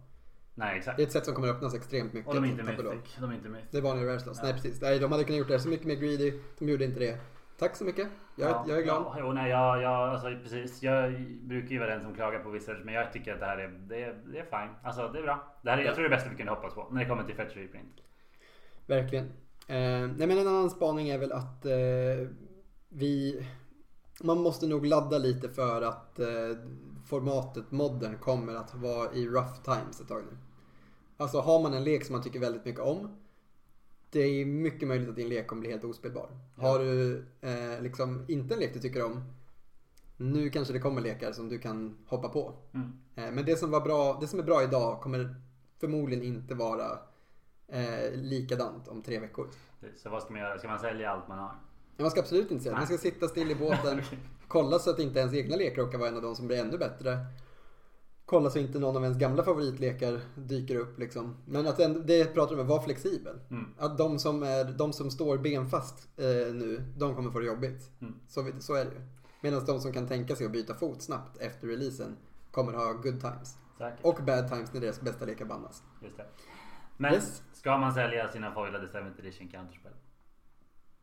Nej, exakt. Det är ett sätt som kommer öppnas extremt mycket. Och de är inte. Mythic. De är inte Mythic. Det är vanliga Raresloss. Ja. Nej precis. Nej, de hade kunnat gjort det så mycket mer greedy. De gjorde inte det. Tack så mycket. Jag, Ja, jag är glad. Ja, nej, jag, jag, alltså, precis. Jag brukar ju vara den som klagar på Wizards men jag tycker att det här är, det är, det är fine. Alltså det är bra. Det här är, Ja. Jag tror det är det bästa vi kunde hoppas på när det kommer till Fetch Reprint. Verkligen. Eh, nej men en annan spaning är väl att eh, vi... Man måste nog ladda lite för att eh, formatet modern kommer att vara i rough times ett tag nu. Alltså har man en lek som man tycker väldigt mycket om. Det är mycket möjligt att din lek kommer bli helt ospelbar. Har du eh, liksom inte en lek du tycker om. Nu kanske det kommer lekar som du kan hoppa på. Mm. Eh, Men det som, var bra, det som är bra idag kommer förmodligen inte vara eh, likadant om tre veckor. Så vad ska man göra? Ska man sälja allt man har? Man ska absolut inte det. Man ska sitta still i båten. Kolla så att inte ens egna lekar råkar vara en av de som blir ännu bättre. Kolla så inte någon av ens gamla favoritlekar dyker upp liksom. Men att ändå, det pratar de om, var flexibel. Mm. Att de som, är, de som står benfast eh, nu, de kommer få det jobbigt. Mm. Så, så är det ju. Medan de som kan tänka sig att byta fot snabbt efter releasen kommer ha good times. Säkert. Och bad times när deras bästa lekar bannas. Just det. Men Yes. ska man sälja sina foilade 7th edition counterspel?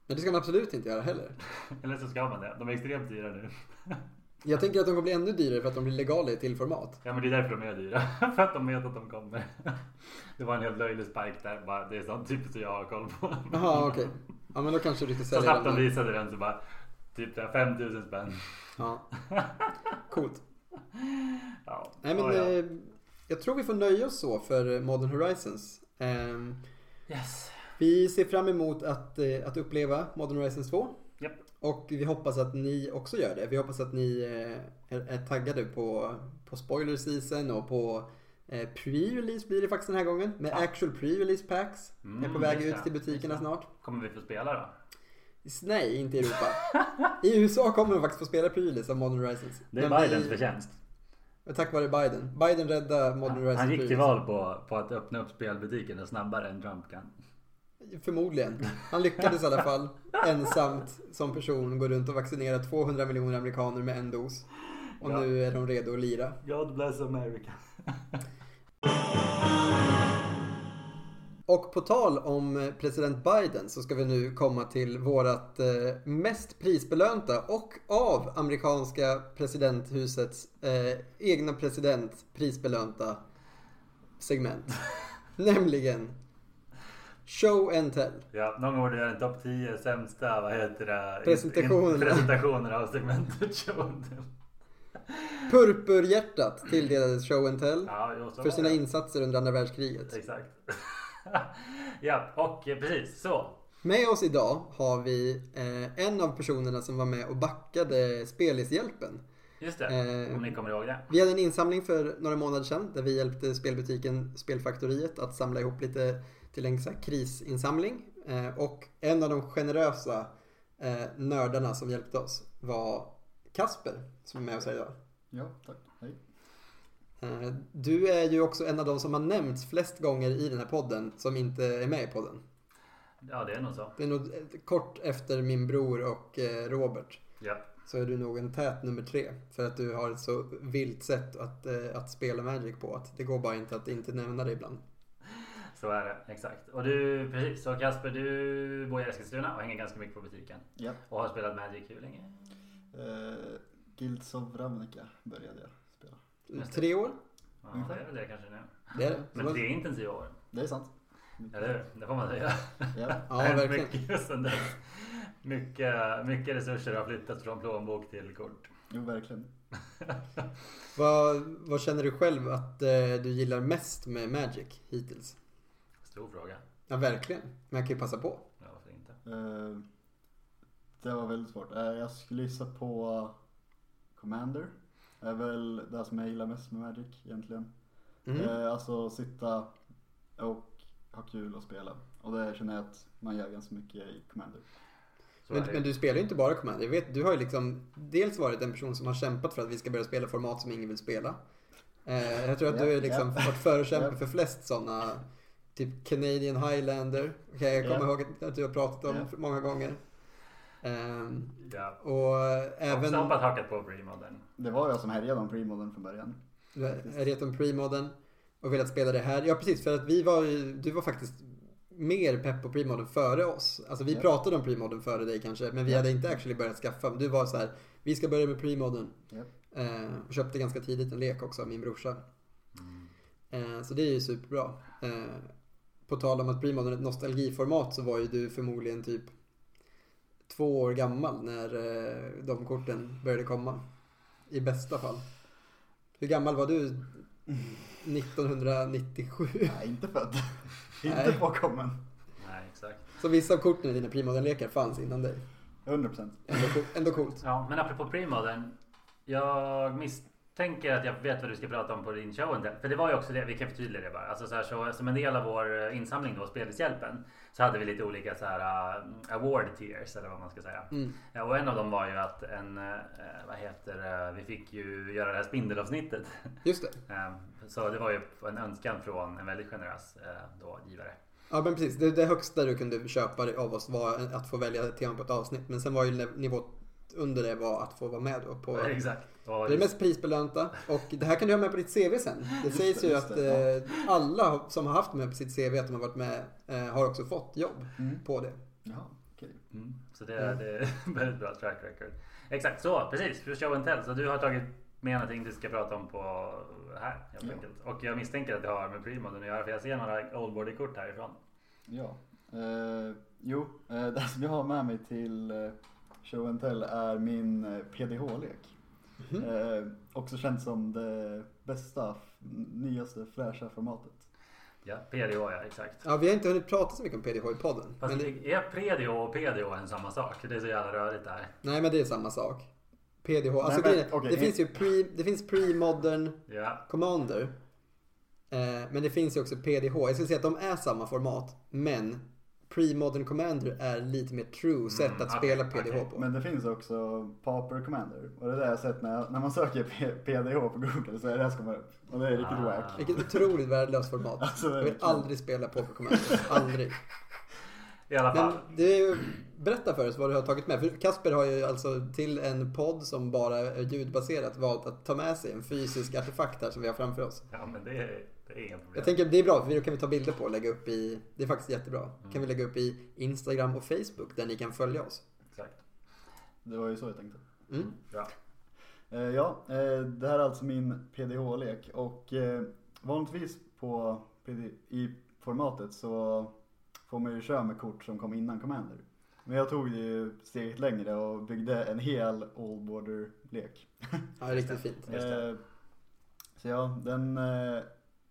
Men det ska man absolut inte göra heller. Eller så ska man det. De är extremt dyra nu. Jag tänker att de kommer bli ännu dyrare för att de blir legala i till format. Ja men det är därför de är dyra. för att de vet att de kommer. det var en helt löjlig spike där. Bara, det är sånt typiskt jag har koll på. Jaha, okej. Ja, men då kanske du ska Så sälja snabbt de den. visade den så bara typ där 5000 spänn. Ja. Coolt. Ja. Nej, men Ja, ja. eh, jag tror vi får nöja oss så för Modern Horizons. Ehm, Yes. vi ser fram emot att, eh, att uppleva Modern Horizons 2. Och vi hoppas att ni också gör det. Vi hoppas att ni eh, är, taggade på, på spoiler season och på eh, pre-release blir det faktiskt den här gången. Med Ja. actual pre-release packs. Mm, är på väg ut till butikerna snart. Kommer vi få spela då? Nej, inte i Europa. I USA kommer de faktiskt få spela pre-release av Modern Horizons. Det är Men Bidens vi- förtjänst. Tack vare Biden. Biden räddade Modern Horizons Han gick till val på, på att öppna upp spelbutikerna snabbare än Trump kan. Förmodligen. Han lyckades i alla fall ensamt som person gå runt och vaccinera 200 miljoner amerikaner med en dos. Och Ja. nu är de redo att lira. God bless America. Och på tal om president Biden så ska vi nu komma till vårat eh, mest prisbelönta och av amerikanska presidenthusets eh, egna president prisbelönta segment. Nämligen Show and tell. Ja, någon gång borde jag göra en topp 10 sämsta, vad heter det? Presentationerna. In, presentationer av segmentet show and tell. Purpurhjärtat tilldelades Show and tell Ja, för sina det. insatser under andra världskriget. Exakt. ja, och precis så. Med oss idag har vi eh, en av personerna som var med och backade Spelishjälpen. Just det, Eh, om ni kommer ihåg det. Vi hade en insamling för några månader sedan där vi hjälpte spelbutiken Spelfaktoriet att samla ihop lite till en så krisinsamling. Eh, och en av de generösa eh, nördarna som hjälpte oss var Kasper som är med oss här idag. Ja, tack. Hej. Eh, du är ju också en av de som har nämnts flest gånger i den här podden som inte är med i podden. Ja, det är nog så. Det är nog kort efter min bror och Robert. Ja, Så är du nog en tät nummer tre. För att du har ett så vilt sätt att, att spela Magic på. Att det går bara inte att inte nämna det ibland. Så är det. Exakt. Och du, precis. Så Kasper, du bor i Eskilstuna och hänger ganska mycket på butiken. Ja. Och har spelat Magic hur länge? Eh, Guilds of Ravnica började jag spela. Det. Tre år? Ja, det är väl det kanske nu. Det är det. Men det är intensiva år. Det är sant. Eller hur? Det får man säga. Ja. Ja, verkligen. Mycket, sen dess. mycket, mycket resurser har flyttats från plånbok till kort. Jo, verkligen. Vad, vad känner du själv att eh, du gillar mest med Magic hittills? Stor fråga. Ja, verkligen. Men jag kan ju passa på. Ja, varför inte? Eh, det var väldigt svårt. Eh, jag skulle gissa på Commander. är väl det som jag gillar mest med Magic egentligen. Mm. Eh, alltså sitta och ha kul och spela. Och det känner jag att man gör ganska mycket i Commander. Men, det. men du spelar ju inte bara Commander. Jag vet, du har ju liksom dels varit en person som har kämpat för att vi ska börja spela format som ingen vill spela. Eh, jag tror att du har liksom varit förkämpe för flest sådana. Typ Canadian Highlander. Kan jag kommer Ja. ihåg att- du har pratat om Ja. många gånger. Ehm, Ja. och Även... även... Också hoppat hakat på premodern. Det var jag som härjade om premodern från början. Reton Premodern och velat spela det här. Ja precis, för att vi var ju, du var faktiskt mer pepp på Premodern före oss. Alltså vi Ja. pratade om Premodern före dig kanske, men vi Ja. hade inte actually börjat skaffa. Du var så här, vi ska börja med Premodern. Ja. Eh, och köpte ganska tidigt en lek också av min brorsa. Mm. Eh, så det är ju superbra. Eh, på tal om att är ett nostalgiformat så var ju du förmodligen typ två år gammal när eh, de korten började komma. I bästa fall. Hur gammal var du 1997? Nej, inte född. Nej. inte påkommen. Nej, exakt. Så vissa av korten i dina Premodern-lekar fanns innan dig. 100 procent. Ändå, co- ändå coolt. Ja, men apropå premodern. Jag misstänker att jag vet vad du ska prata om på din show. För det var ju också det, vi kan förtydliga det bara. Alltså så här, så, som en del av vår eh, insamling då, Spelishjälpen, så hade vi lite olika så här uh, award tiers eller vad man ska säga. Mm. Ja, och en av dem var ju att en, eh, vad heter det, vi fick ju göra det här spindelavsnittet. Just det. Eh, så det var ju en önskan från en väldigt generös då, givare. Ja men precis. Det, det högsta du kunde köpa av oss var att få välja tema på ett avsnitt. Men sen var ju nivå under det var att få vara med då på Exakt. Och Det är mest prisbelönta och det här kan du ha med på ditt CV sen. Det sägs det, ju att det, eh, alla som har haft med på sitt CV att de har varit med eh, har också fått jobb Mm. på det. Jaha, okej. Mm, så det, det är väldigt bra track record. Exakt så, precis. För show and tell. Så du har tagit med någonting du ska prata om på här helt Ja. enkelt. Och jag misstänker att det har med premodern att göra för jag ser några oldboardykort härifrån. Ja. Eh, jo, eh, det som jag har med mig till eh, Show and Tell är min eh, PDH-lek. Mhm. Eh, också känt som det bästa, f- nyaste, fräscha formatet. Ja, PDH ja, exakt. Ja, vi har inte hunnit prata så mycket om PDH i podden. Fast Men det, är PDH och PDH en samma sak? Det är så jävla rörigt där. nej, men det är samma sak. PDH, alltså men- grejen är, okej, det finns ju pre, det finns pre-modern Ja, commander. Eh, men det finns ju också PDH. Jag skulle säga att de är samma format, men pre-modern commander är lite mer true sätt Mm, att okej, spela PDH okej. på. Men det finns också Pauper Commander. Och det är det jag har sett när, när man söker PDH på Google så är det det som kommer upp. Och det är riktigt Ah. wack. Vilket otroligt värdelöst format. Alltså, Jag vill aldrig spela Poker Commander. Aldrig. i alla fall. Men det är ju, berätta för oss vad du har tagit med. För Kasper har ju alltså till en podd som bara är ljudbaserat valt att ta med sig en fysisk artefakt här som vi har framför oss. Ja, men det är, det är inga problem. Jag tänker det är bra för då kan vi ta bilder på och lägga upp i, det är faktiskt jättebra. Mm. Kan vi lägga upp i Instagram och Facebook där ni kan följa oss. Exakt. Det var ju så jag tänkte. Mm. Bra. Eh, ja, eh, det här är alltså min PDH-lek och eh, vanligtvis på i formatet så får man ju köra med kort som kom innan Commander. Men jag tog det ju steget längre och byggde en hel Old Border-lek. Ja, riktigt fint. Just det. Eh, Så ja, den...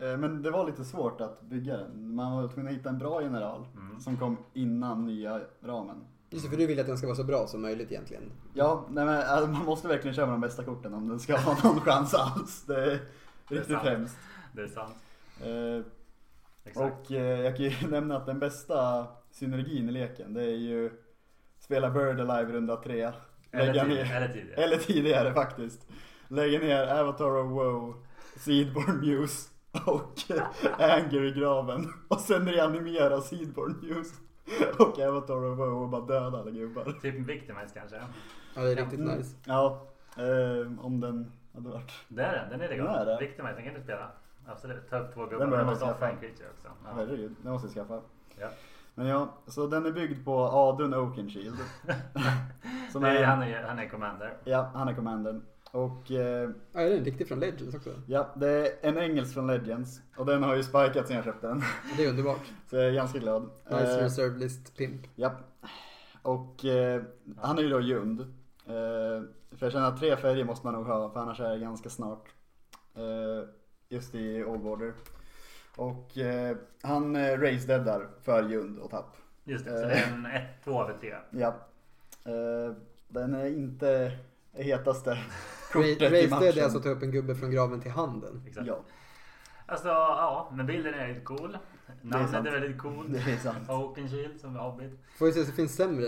eh, Men det var lite svårt att bygga den. Man var tvungen att hitta en bra general Mm. som kom innan nya ramen. Just det, för du vill att den ska vara så bra som möjligt egentligen. Ja, nej men alltså, man måste verkligen köra med de bästa korten om den ska ha någon chans alls. Det är Det är riktigt sant. hemskt. Det är sant. Eh. Och eh, jag kan ju nämna att den bästa synergin i leken det är ju spela Bird Alive runda tre. Eller, Lägga tid, ner, eller tidigare. eller tidigare faktiskt. Lägga ner Avatar of Woe, Seedborn Muse och Anger i graven. Och sen reanimera Seedborn Muse och Avatar of Woe och bara döda alla gubbar. Typ Victimize kanske. Ja, det är riktigt Mm. nice. Ja, eh, om den hade varit. Det är den, den är Den är legal. det. Victimize, den kan du spela. Absolut. Ta upp två gubbar. Den Men man en skaffa. creature också. Ja. Herregud, den måste jag skaffa. Ja. Men ja, så den är byggd på Adun Oakenshield. Som Det är, är, han, är, han är commander. ja, han är commandern. Och eh, Ja, är den riktig från Legends också? ja, det är en engelsk från Legends. Och den har ju spikat sen jag köpte den. Det är underbart. Så jag är ganska glad. Nice Eh, reserve list pimp. ja. Och eh, han är ju då Jund. Eh, för jag känner att tre färger måste man nog ha för annars är det ganska snart. Eh, just i Old Border. Och eh, han eh, race deadar för Jund och tapp. Just det, så det är en 1, 2 över 3. Ja. Eh, den är inte det hetaste kortet i Race matchen. Dead är alltså att ta upp en gubbe från graven till handen. Exakt. Ja, Alltså ja, men bilden är väldigt cool. Namnet är, väldigt cool. det är sant. Oakenshield som är Hobbit. Får vi se så det finns sämre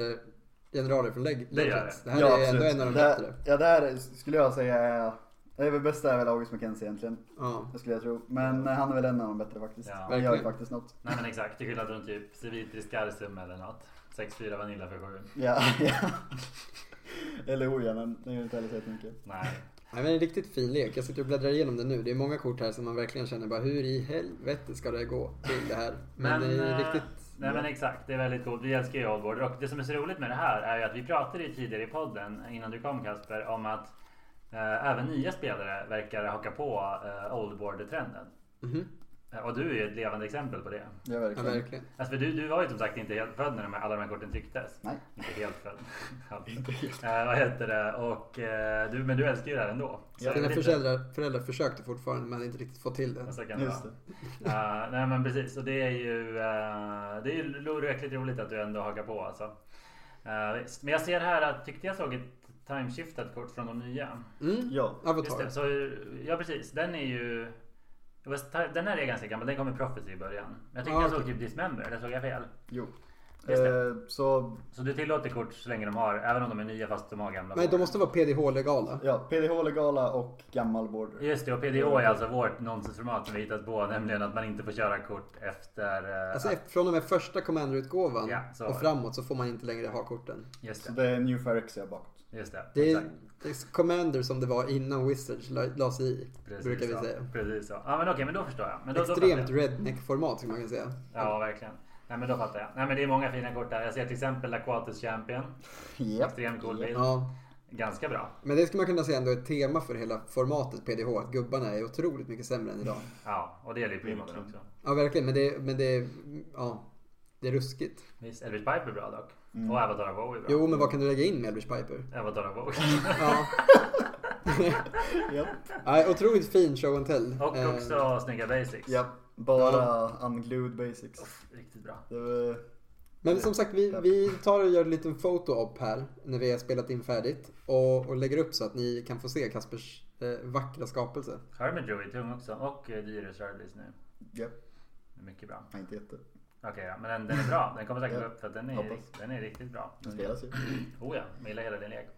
generaler från Leg- Det gör Legends. det. Det här ja, är ändå absolut. en av de bättre. Ja, det här skulle jag säga är... Det är väl bästa är väl August McKenzie egentligen. Ja. Det skulle jag tro. Men eh, han är väl en av de bättre faktiskt. Ja. han gör ju faktiskt något. Nej men exakt, till skillnad från typ Civitris Garsum eller något. 6-4 Vanilla för 7. Ja, ja. Eller det är ju inte heller så mycket. Nej. Nej, men en riktigt fin lek. Jag sitter och bläddrar igenom det nu. Det är många kort här som man verkligen känner bara hur i helvete ska det gå till det här? Men, Men, det är eh, riktigt... Nej men exakt, det är väldigt coolt. Vi älskar ju Oldboard. Och det som är så roligt med det här är ju att vi pratade ju tidigare i podden innan du kom Kasper om att eh, även nya spelare verkar haka på eh, Oldboard-trenden. Mhm. Eh, Och du är ju ett levande exempel på det. Ja, Ja, verkligen. verkligen. Alltså för du, du var ju som sagt inte helt född när de här, alla de här korten trycktes. Nej. Inte helt född. Halvt. Inte helt. Eh, vad heter det? Och, eh, du, men du älskar ju det här ändå. Så Dina lite- föräldrar, föräldrar försökte fortfarande men inte riktigt fått till det. Så kan det Just det. Uh, nej men precis, och det är ju uh, det är ju verkligt roligt att du ändå hakar på alltså. Uh, visst. Men jag ser här att, tyckte jag såg ett timeshiftat kort från de nya. Mm. Ja, Just Avatar. det, så, ja precis, den är ju den här är ganska gammal, den kom i Prophecy i början. Jag tyckte Ja, jag såg typ Dismember, eller såg jag fel? jo. Eh, så Så du tillåter kort så länge de har, även om de är nya fast de har gamla Nej, de måste vara PDH-legala. ja, PDH-legala och gammal border. Just det, och PDH är alltså vårt nonsensformat som vi hittat på, nämligen att man inte får köra kort efter... eh, Alltså att- från och med första Commander-utgåvan Ja, så. och framåt så får man inte längre ha korten. Just Så det, det är New Phyrexia bakåt. Just det. Det är, det är Commander som det var innan Wizards la, sig i. Precis brukar vi så. säga. Precis så. Ja men okej, men då förstår jag. Men då, Extremt då redneck-format skulle man kunna säga. Ja, verkligen. Nej men då fattar jag. Nej men det är många fina kort där. Jag ser till exempel Aquatus Champion. Japp. Extremt cool bild. Ja, Ganska bra. men det skulle man kunna säga ändå är ett tema för hela formatet PDH. Att gubbarna är otroligt mycket sämre än idag. Ja, och det gäller ju Primoden också. Ja, verkligen. Men det, men det, ja, det är ruskigt. Visst, Elvis Piper är bra dock. Mm. Och Avatar of bra. Jo, men vad kan du lägga in med Elvis Piper? Avatar of Woe. Ja. Japp. Nej, otroligt fin show and tell. och Eh, också snygga basics. Japp. Bara unglued basics. Uff, Riktigt bra. Det var... Men som sagt, vi, vi tar och gör en liten foto-op här när vi har spelat in färdigt. Och, och lägger upp så att ni kan få se Kaspers eh, vackra skapelse. Hermit Joey tung också. Och eh, Dyrus Rördlis nu. Är mycket bra. Nej, inte jätte. Okej då, men den, den är bra. Den kommer säkert Ja, upp för den är, rikt- den är riktigt bra. Den spelas ju. Oh ja, jag gillar hela din lek.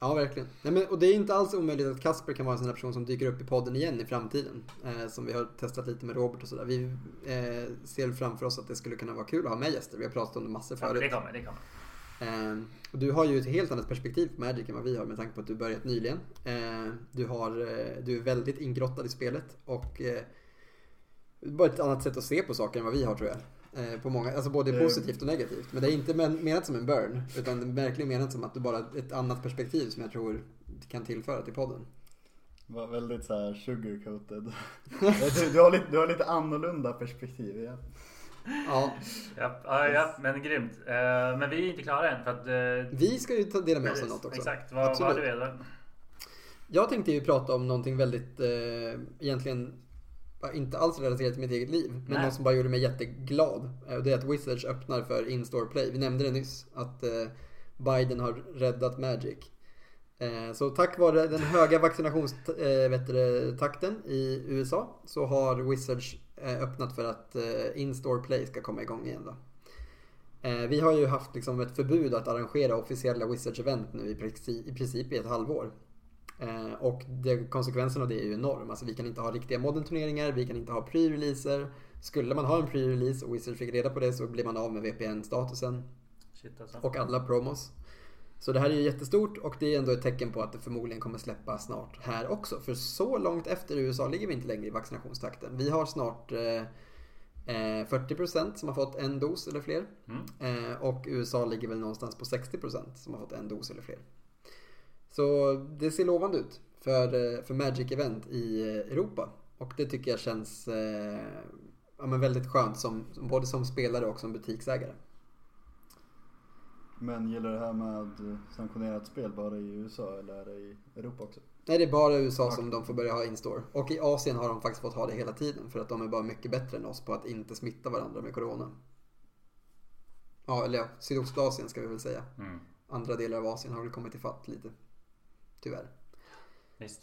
Ja, verkligen. Nej, men, och det är inte alls omöjligt att Kasper kan vara en sån här person som dyker upp i podden igen i framtiden. Eh, som vi har testat lite med Robert och sådär. Vi eh, ser framför oss att det skulle kunna vara kul att ha med gäster. Vi har pratat om det massor Ja, förut. det kommer, det kommer. Eh, och du har ju ett helt annat perspektiv på Magic än vad vi har med tanke på att du börjat nyligen. Eh, du, har, eh, du är väldigt ingrottad i spelet och eh, bara ett annat sätt att se på saker än vad vi har tror jag. Eh, på många, alltså både Eh. positivt och negativt. Men det är inte men, menat som en burn. Utan det är verkligen menat som att du bara har ett annat perspektiv som jag tror kan tillföra till podden. Var väldigt så här sugarcoated. du, du, har lite, du har lite annorlunda perspektiv. Ja. Ja, Ja, ja, ja, men grymt. Eh, Men vi är inte klara än för att... vi ska ju ta dela med oss av något också. Exakt, vad, vad Absolut. har du velat? Jag tänkte ju prata om någonting väldigt, eh, egentligen inte alls relaterat till mitt eget liv. Men Nej. något som bara gjorde mig jätteglad. Eh, Och det är att Wizards öppnar för In-Store Play. Vi nämnde det nyss. Att eh, Biden har räddat Magic. Eh, så tack vare den höga vaccinationstakten i USA så har Wizards öppnat för att In-Store Play ska komma igång igen. Då. Vi har ju haft liksom ett förbud att arrangera officiella Wizards-event nu i princip i ett halvår. Eh, och det, konsekvensen av det är ju enorm. Alltså vi kan inte ha riktiga modern-turneringar, vi kan inte ha pre-releaser. Skulle man ha en pre-release och Wizards fick reda på det så blir man av med VPN-statusen alltså. och alla promos. Så det här är ju jättestort och det är ändå ett tecken på att det förmodligen kommer släppa snart här också. För så långt efter USA ligger vi inte längre i vaccinationstakten. Vi har snart eh, eh, 40% som har fått en dos eller fler. Mm. Eh, och USA ligger väl någonstans på 60% som har fått en dos eller fler. Så det ser lovande ut för, eh, för Magic Event i eh, Europa. Och det tycker jag känns eh, ja, men väldigt skönt som, som, både som spelare och som butiksägare. Men gäller det här med sanktionerat spel bara i USA eller är det i Europa också? Nej, det är bara USA som de får börja ha in-store. Och i Asien har de faktiskt fått ha det hela tiden. För att de är bara mycket bättre än oss på att inte smitta varandra med Corona. Ja, eller ja, Sydostasien ska vi väl säga. Mm. Andra delar av Asien har väl kommit ifatt lite. Tyvärr. Visst.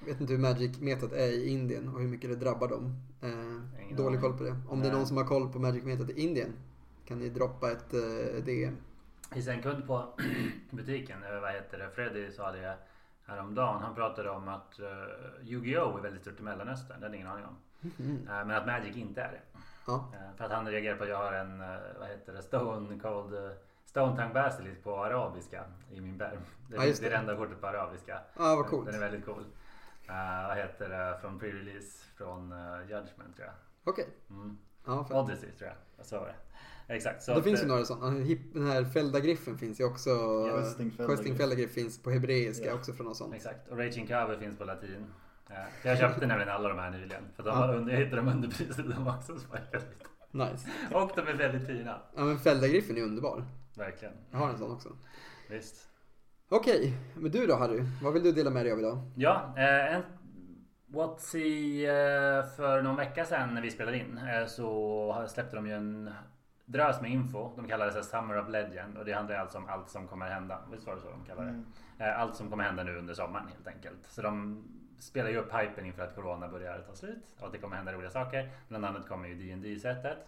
Jag vet inte hur Magic-metat är i Indien och hur mycket det drabbar dem. Eh, dålig aning. koll på det. Om det är Nej. någon som har koll på Magic-metat i Indien kan ni droppa ett eh, DM. Finns en kund på butiken, eh, vad heter det, Freddy sa det häromdagen. Han pratade om att uh, Yu-Gi-Oh är väldigt stort i Mellanöstern. Det hade ingen aning om. Mm. Eh, men att Magic inte är det. Ja, Eh, för att han reagerar på att jag har en, eh, vad heter det, Stone Cold uh, Stone Tongue Basilisk på arabiska i min pärm. Det, just det är det. enda kortet på arabiska. ah, vad coolt. Den är väldigt cool. Eh, vad heter det, från pre-release från uh, Judgment tror jag. Okej. Mm. Ja, fett. Odyssey tror jag. Jag sa det. Exakt. Så det att, finns ju eh, några sådana. Den här Feldagriffen finns ju också. Questing. Questing Feldagriff finns på hebreiska Ja. också från något sånt. Exakt. Och Raging Cover finns på latin. Jag köpte nämligen alla de här nyligen. För de var under, jag hittade dem underpriset de också. Så var jag lite. Nice. Och de är väldigt fina. Ja men Feldagriffen är underbar. Verkligen. Jag har en sån också. Visst. Okej, men du då Harry? Vad vill du dela med dig av idag? Ja, eh, en Whatsy eh, för någon vecka sedan när vi spelade in eh, så släppte de ju en drös med info. De kallade det så Summer of Legend och det handlar alltså om allt som kommer hända. Visst var det så de kallade det? Mm. Eh, Allt som kommer hända nu under sommaren helt enkelt. Så de spelar ju upp hypen inför att Corona börjar ta slut och att det kommer hända roliga saker. Bland annat kommer ju dd sättet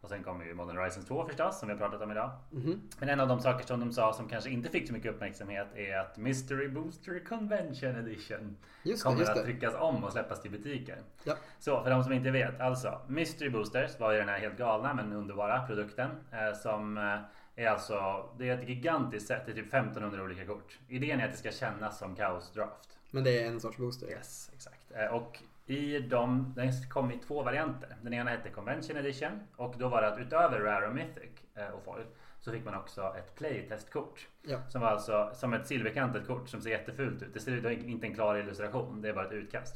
och sen kommer ju Modern Horizons 2 förstås som vi har pratat om idag. Mhm. Men en av de saker som de sa som kanske inte fick så mycket uppmärksamhet är att Mystery Booster Convention Edition Just kommer just att tryckas om och släppas till butiker. Ja. Så för de som inte vet, alltså Mystery Boosters var ju den här helt galna men underbara produkten eh, som eh, är alltså, det är ett gigantiskt set, det är typ 1500 olika kort. Idén är att det ska kännas som Chaos Draft. Men det är en sorts booster. Yes, exakt. Eh, Och i dem, den kom i två varianter. Den ena hette Convention Edition och då var det att utöver Rare och Mythic eh, och Foil så fick man också ett playtestkort. Ja. Som var alltså som ett silverkantat kort som ser jättefult ut. Det ser ut, är inte en klar illustration, det är bara ett utkast.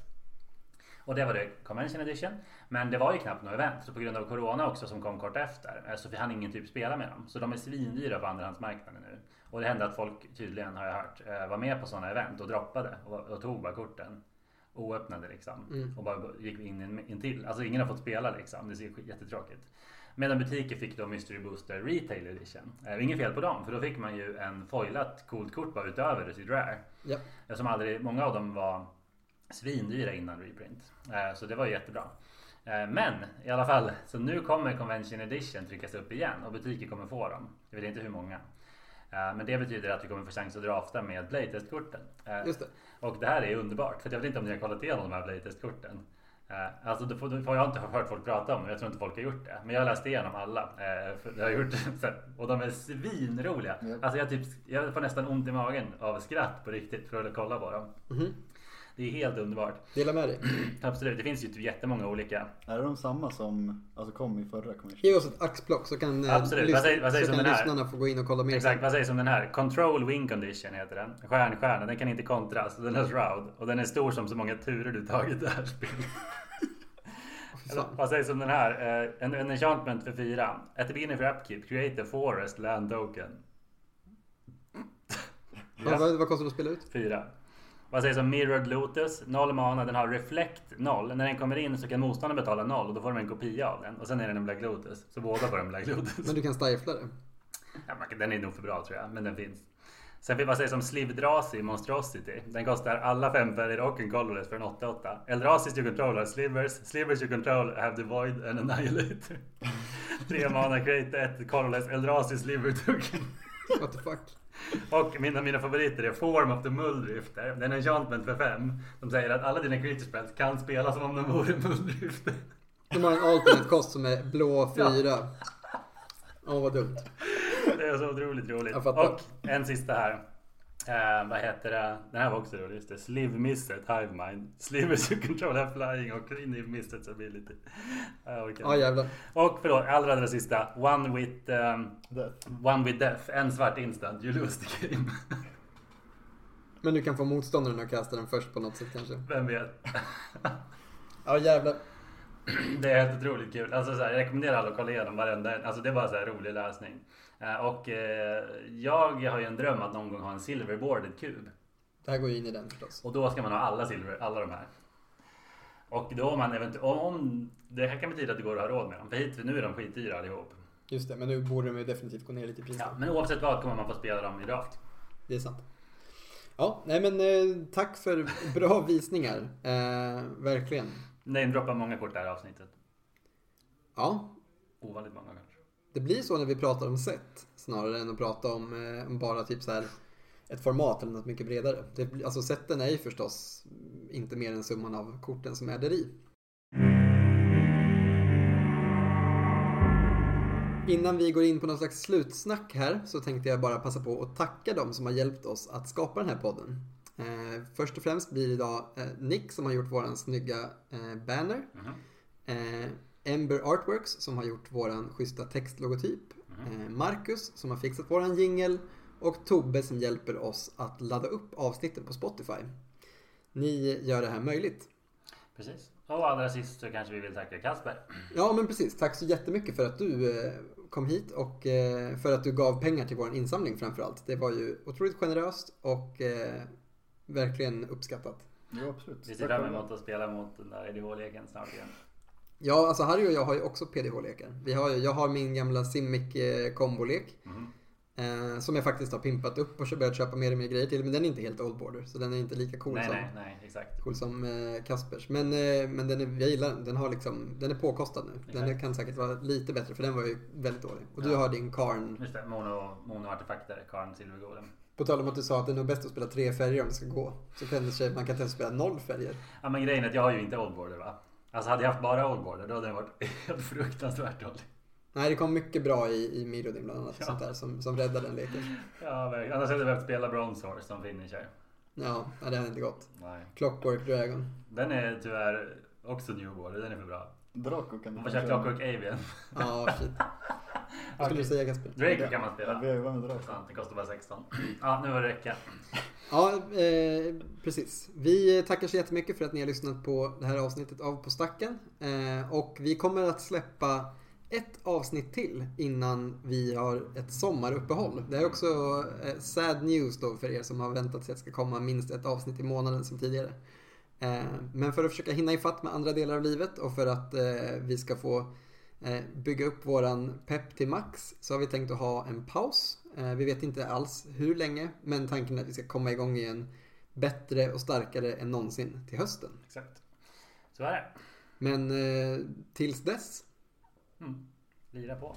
Och det var det Convention Edition. Men det var ju knappt något event. Så på grund av Corona också som kom kort efter. eh, Så hann ingen typ spela med dem. Så de är svindyra på andrahandsmarknaden nu. Och det hände att folk tydligen har jag hört eh, var med på sådana event och droppade och, och tog bara korten. Oöppnade liksom. Mm. Och bara gick in in, in till. Alltså ingen har fått spela liksom. Det ser jättetråkigt. Medan butiker fick då Mystery Booster Retail Edition. Eh, inget fel på dem. För då fick man ju en foilat coolt kort bara utöver sitt rare. Ja. Som aldrig, många av dem var svindyra innan reprint. Eh, Så det var jättebra. Eh, Men i alla fall, så nu kommer Convention Edition tryckas upp igen och butiker kommer få dem. Jag vet inte hur många. Eh, Men det betyder att vi kommer få chans att drafta med playtestkorten. Eh, Just det. Och det här är underbart. För jag vet inte om ni har kollat igenom de här playtestkorten. Eh, Alltså det får jag inte hört folk prata om. Jag tror inte folk har gjort det. Men jag har läst igenom alla. Jag har gjort och de är svinroliga. Alltså jag, typ, jag får nästan ont i magen av skratt på riktigt för att kolla på dem. Mhm. Det är helt underbart. Dela med dig. Absolut, det finns ju typ jättemånga olika. Är det de samma som alltså, kom i förra convention? Ge oss ett axplock så kan, eh, Absolut. lyssna- Vad säger- vad säger så som kan den här? lyssnarna få gå in och kolla mer. Exakt, vad sägs om den här? Control Wing Condition heter den. Stjärnstjärna, den kan inte kontras. Den har shroud och den är stor som så många turer du tagit i det här spelet. Fan. Vad sägs om den här? Eh, En, en enchantment för fyra. At the beginning of upkeep, create a forest land token. Ja, vad, vad kostar det att spela ut? Fyra. Vad sägs om Mirrored Lotus? Noll mana, den har Reflect noll. När den kommer in så kan motståndaren betala noll och då får de en kopia av den. Och sen är den en Black Lotus. Så båda får en Black Lotus. Men du kan stifla det. Ja, man den är nog för bra tror jag, men den finns. Sen vad sägs om Slivdrasi Monstrosity. Den kostar alla fem färger och en colorless för en 8-8. Eldrasis you control har slivers. Slivers you control have the void and annihilator. Tre mana create ett colorless Eldrasi sliver token. What the fuck? Och mina, mina favoriter är Form of the Muldrifter. Den är en enchantment för fem. De säger att alla dina creature spells kan spelas som om de vore Muldrifter. De har en alternate kost som är blå fyra. Åh vad dumt. Det är så otroligt roligt. Och en sista här. Eh, vad heter det? Den här var också rolig. Just det. Sliv Misset Hive Mind. Slivers you control have flying och Niv Missets ability. Ja inte. jävlar. och förlåt, allra, allra sista. One with, um, one with death. En svart instant. You lose the game. Men du kan få motståndaren att kasta den först på något sätt kanske. Vem vet? Ja jävlar. Det är helt otroligt kul. Alltså, så här, jag rekommenderar alla att kolla igenom varenda en. Alltså, det är bara så här rolig läsning. Eh, och eh, jag har ju en dröm att någon gång ha en silverboarded kub. Det här går ju in i den förstås. Och då ska man ha alla silver, alla de här. Och då om man eventuellt, om, det här kan betyda att det går att ha råd med dem. För hit, nu är de skitdyra allihop. Just det, men nu borde de ju definitivt gå ner lite i pris. Ja, men oavsett vad kommer man få spela dem i draft. Det är sant. Ja, nej men eh, tack för bra visningar. Eh, verkligen. Nej, droppar många kort det här avsnittet. Ja, Ovanligt många. Det blir så när vi pratar om set snarare än att prata om, eh, om bara typ så här ett format eller något mycket bredare. Det, alltså seten är ju förstås inte mer än summan av korten som är där i. Innan vi går in på någon slags slutsnack här så tänkte jag bara passa på att tacka dem som har hjälpt oss att skapa den här podden. Eh, först och främst blir det idag eh, Nick som har gjort våran snygga eh, banner. Mhm. Eh, Ember Artworks som har gjort våran schyssta textlogotyp. Eh, Marcus som har fixat våran jingle. Och Tobbe som hjälper oss att ladda upp avsnitten på Spotify. Ni gör det här möjligt. Precis. Och allra sist så kanske vi vill tacka Kasper. Ja men precis, tack så jättemycket för att du eh, kom hit och eh, för att du gav pengar till vår insamling framförallt. Det var ju otroligt generöst och verkligen uppskattat. Jo absolut. Vi ser fram emot att spela mot den där EDH-leken snart igen. Ja, alltså Harry och jag har ju också PDH-lekar. Vi har ju, jag har min gamla Simic eh, kombolek. Mhm. Eh, som jag faktiskt har pimpat upp och börjat köpa mer och mer grejer till. Men den är inte helt old border. Så den är inte lika cool Nej, som, nej, nej, exakt. Cool som eh, Kaspers. Men, eh, men den är, jag gillar den. Den, har liksom, den är påkostad nu. Den Exakt. kan säkert vara lite bättre för den var ju väldigt dålig. Och du Ja. har din Karn. Just det, mono, mono-artefakter, Karn Silvergolem. På tal om att du sa att det är nog bäst att spela tre färger om det ska gå. Så kan det sig, man kan inte ens spela noll färger. Ja men grejen är att jag har ju inte oldboarder va. Alltså hade jag haft bara oldboarder då hade den varit helt fruktansvärt dålig. Nej, det kom mycket bra i, i Mirrodin bland annat. Ja. Sånt där som, som räddar den leken. Ja verkligen. Annars hade jag behövt spela Bronze Horse som finisher. Ja, det hade inte gått. Nej. Clockwork Dragon. Den är tyvärr också newboarder, den är för bra. Draco kan Man man får köra Clockwork Avian. Ja, shit. Vad skulle du säga Kasper? Draco kan man Ja, spela. vi var med Draco. Det kostar bara 16. Ja, nu var det räcka. Ja, eh, precis. Vi tackar så jättemycket för att ni har lyssnat på det här avsnittet av På stacken. Eh, och vi kommer att släppa ett avsnitt till innan vi har ett sommaruppehåll. Det är också eh, sad news då för er som har väntat sig att det ska komma minst ett avsnitt i månaden som tidigare. Eh, men för att försöka hinna ifatt med andra delar av livet och för att eh, vi ska få eh, bygga upp våran pepp till max så har vi tänkt att ha en paus. Eh, vi vet inte alls hur länge men tanken är att vi ska komma igång igen bättre och starkare än någonsin till hösten. Exakt. Så är det. Men eh, tills dess Mm. Lira på.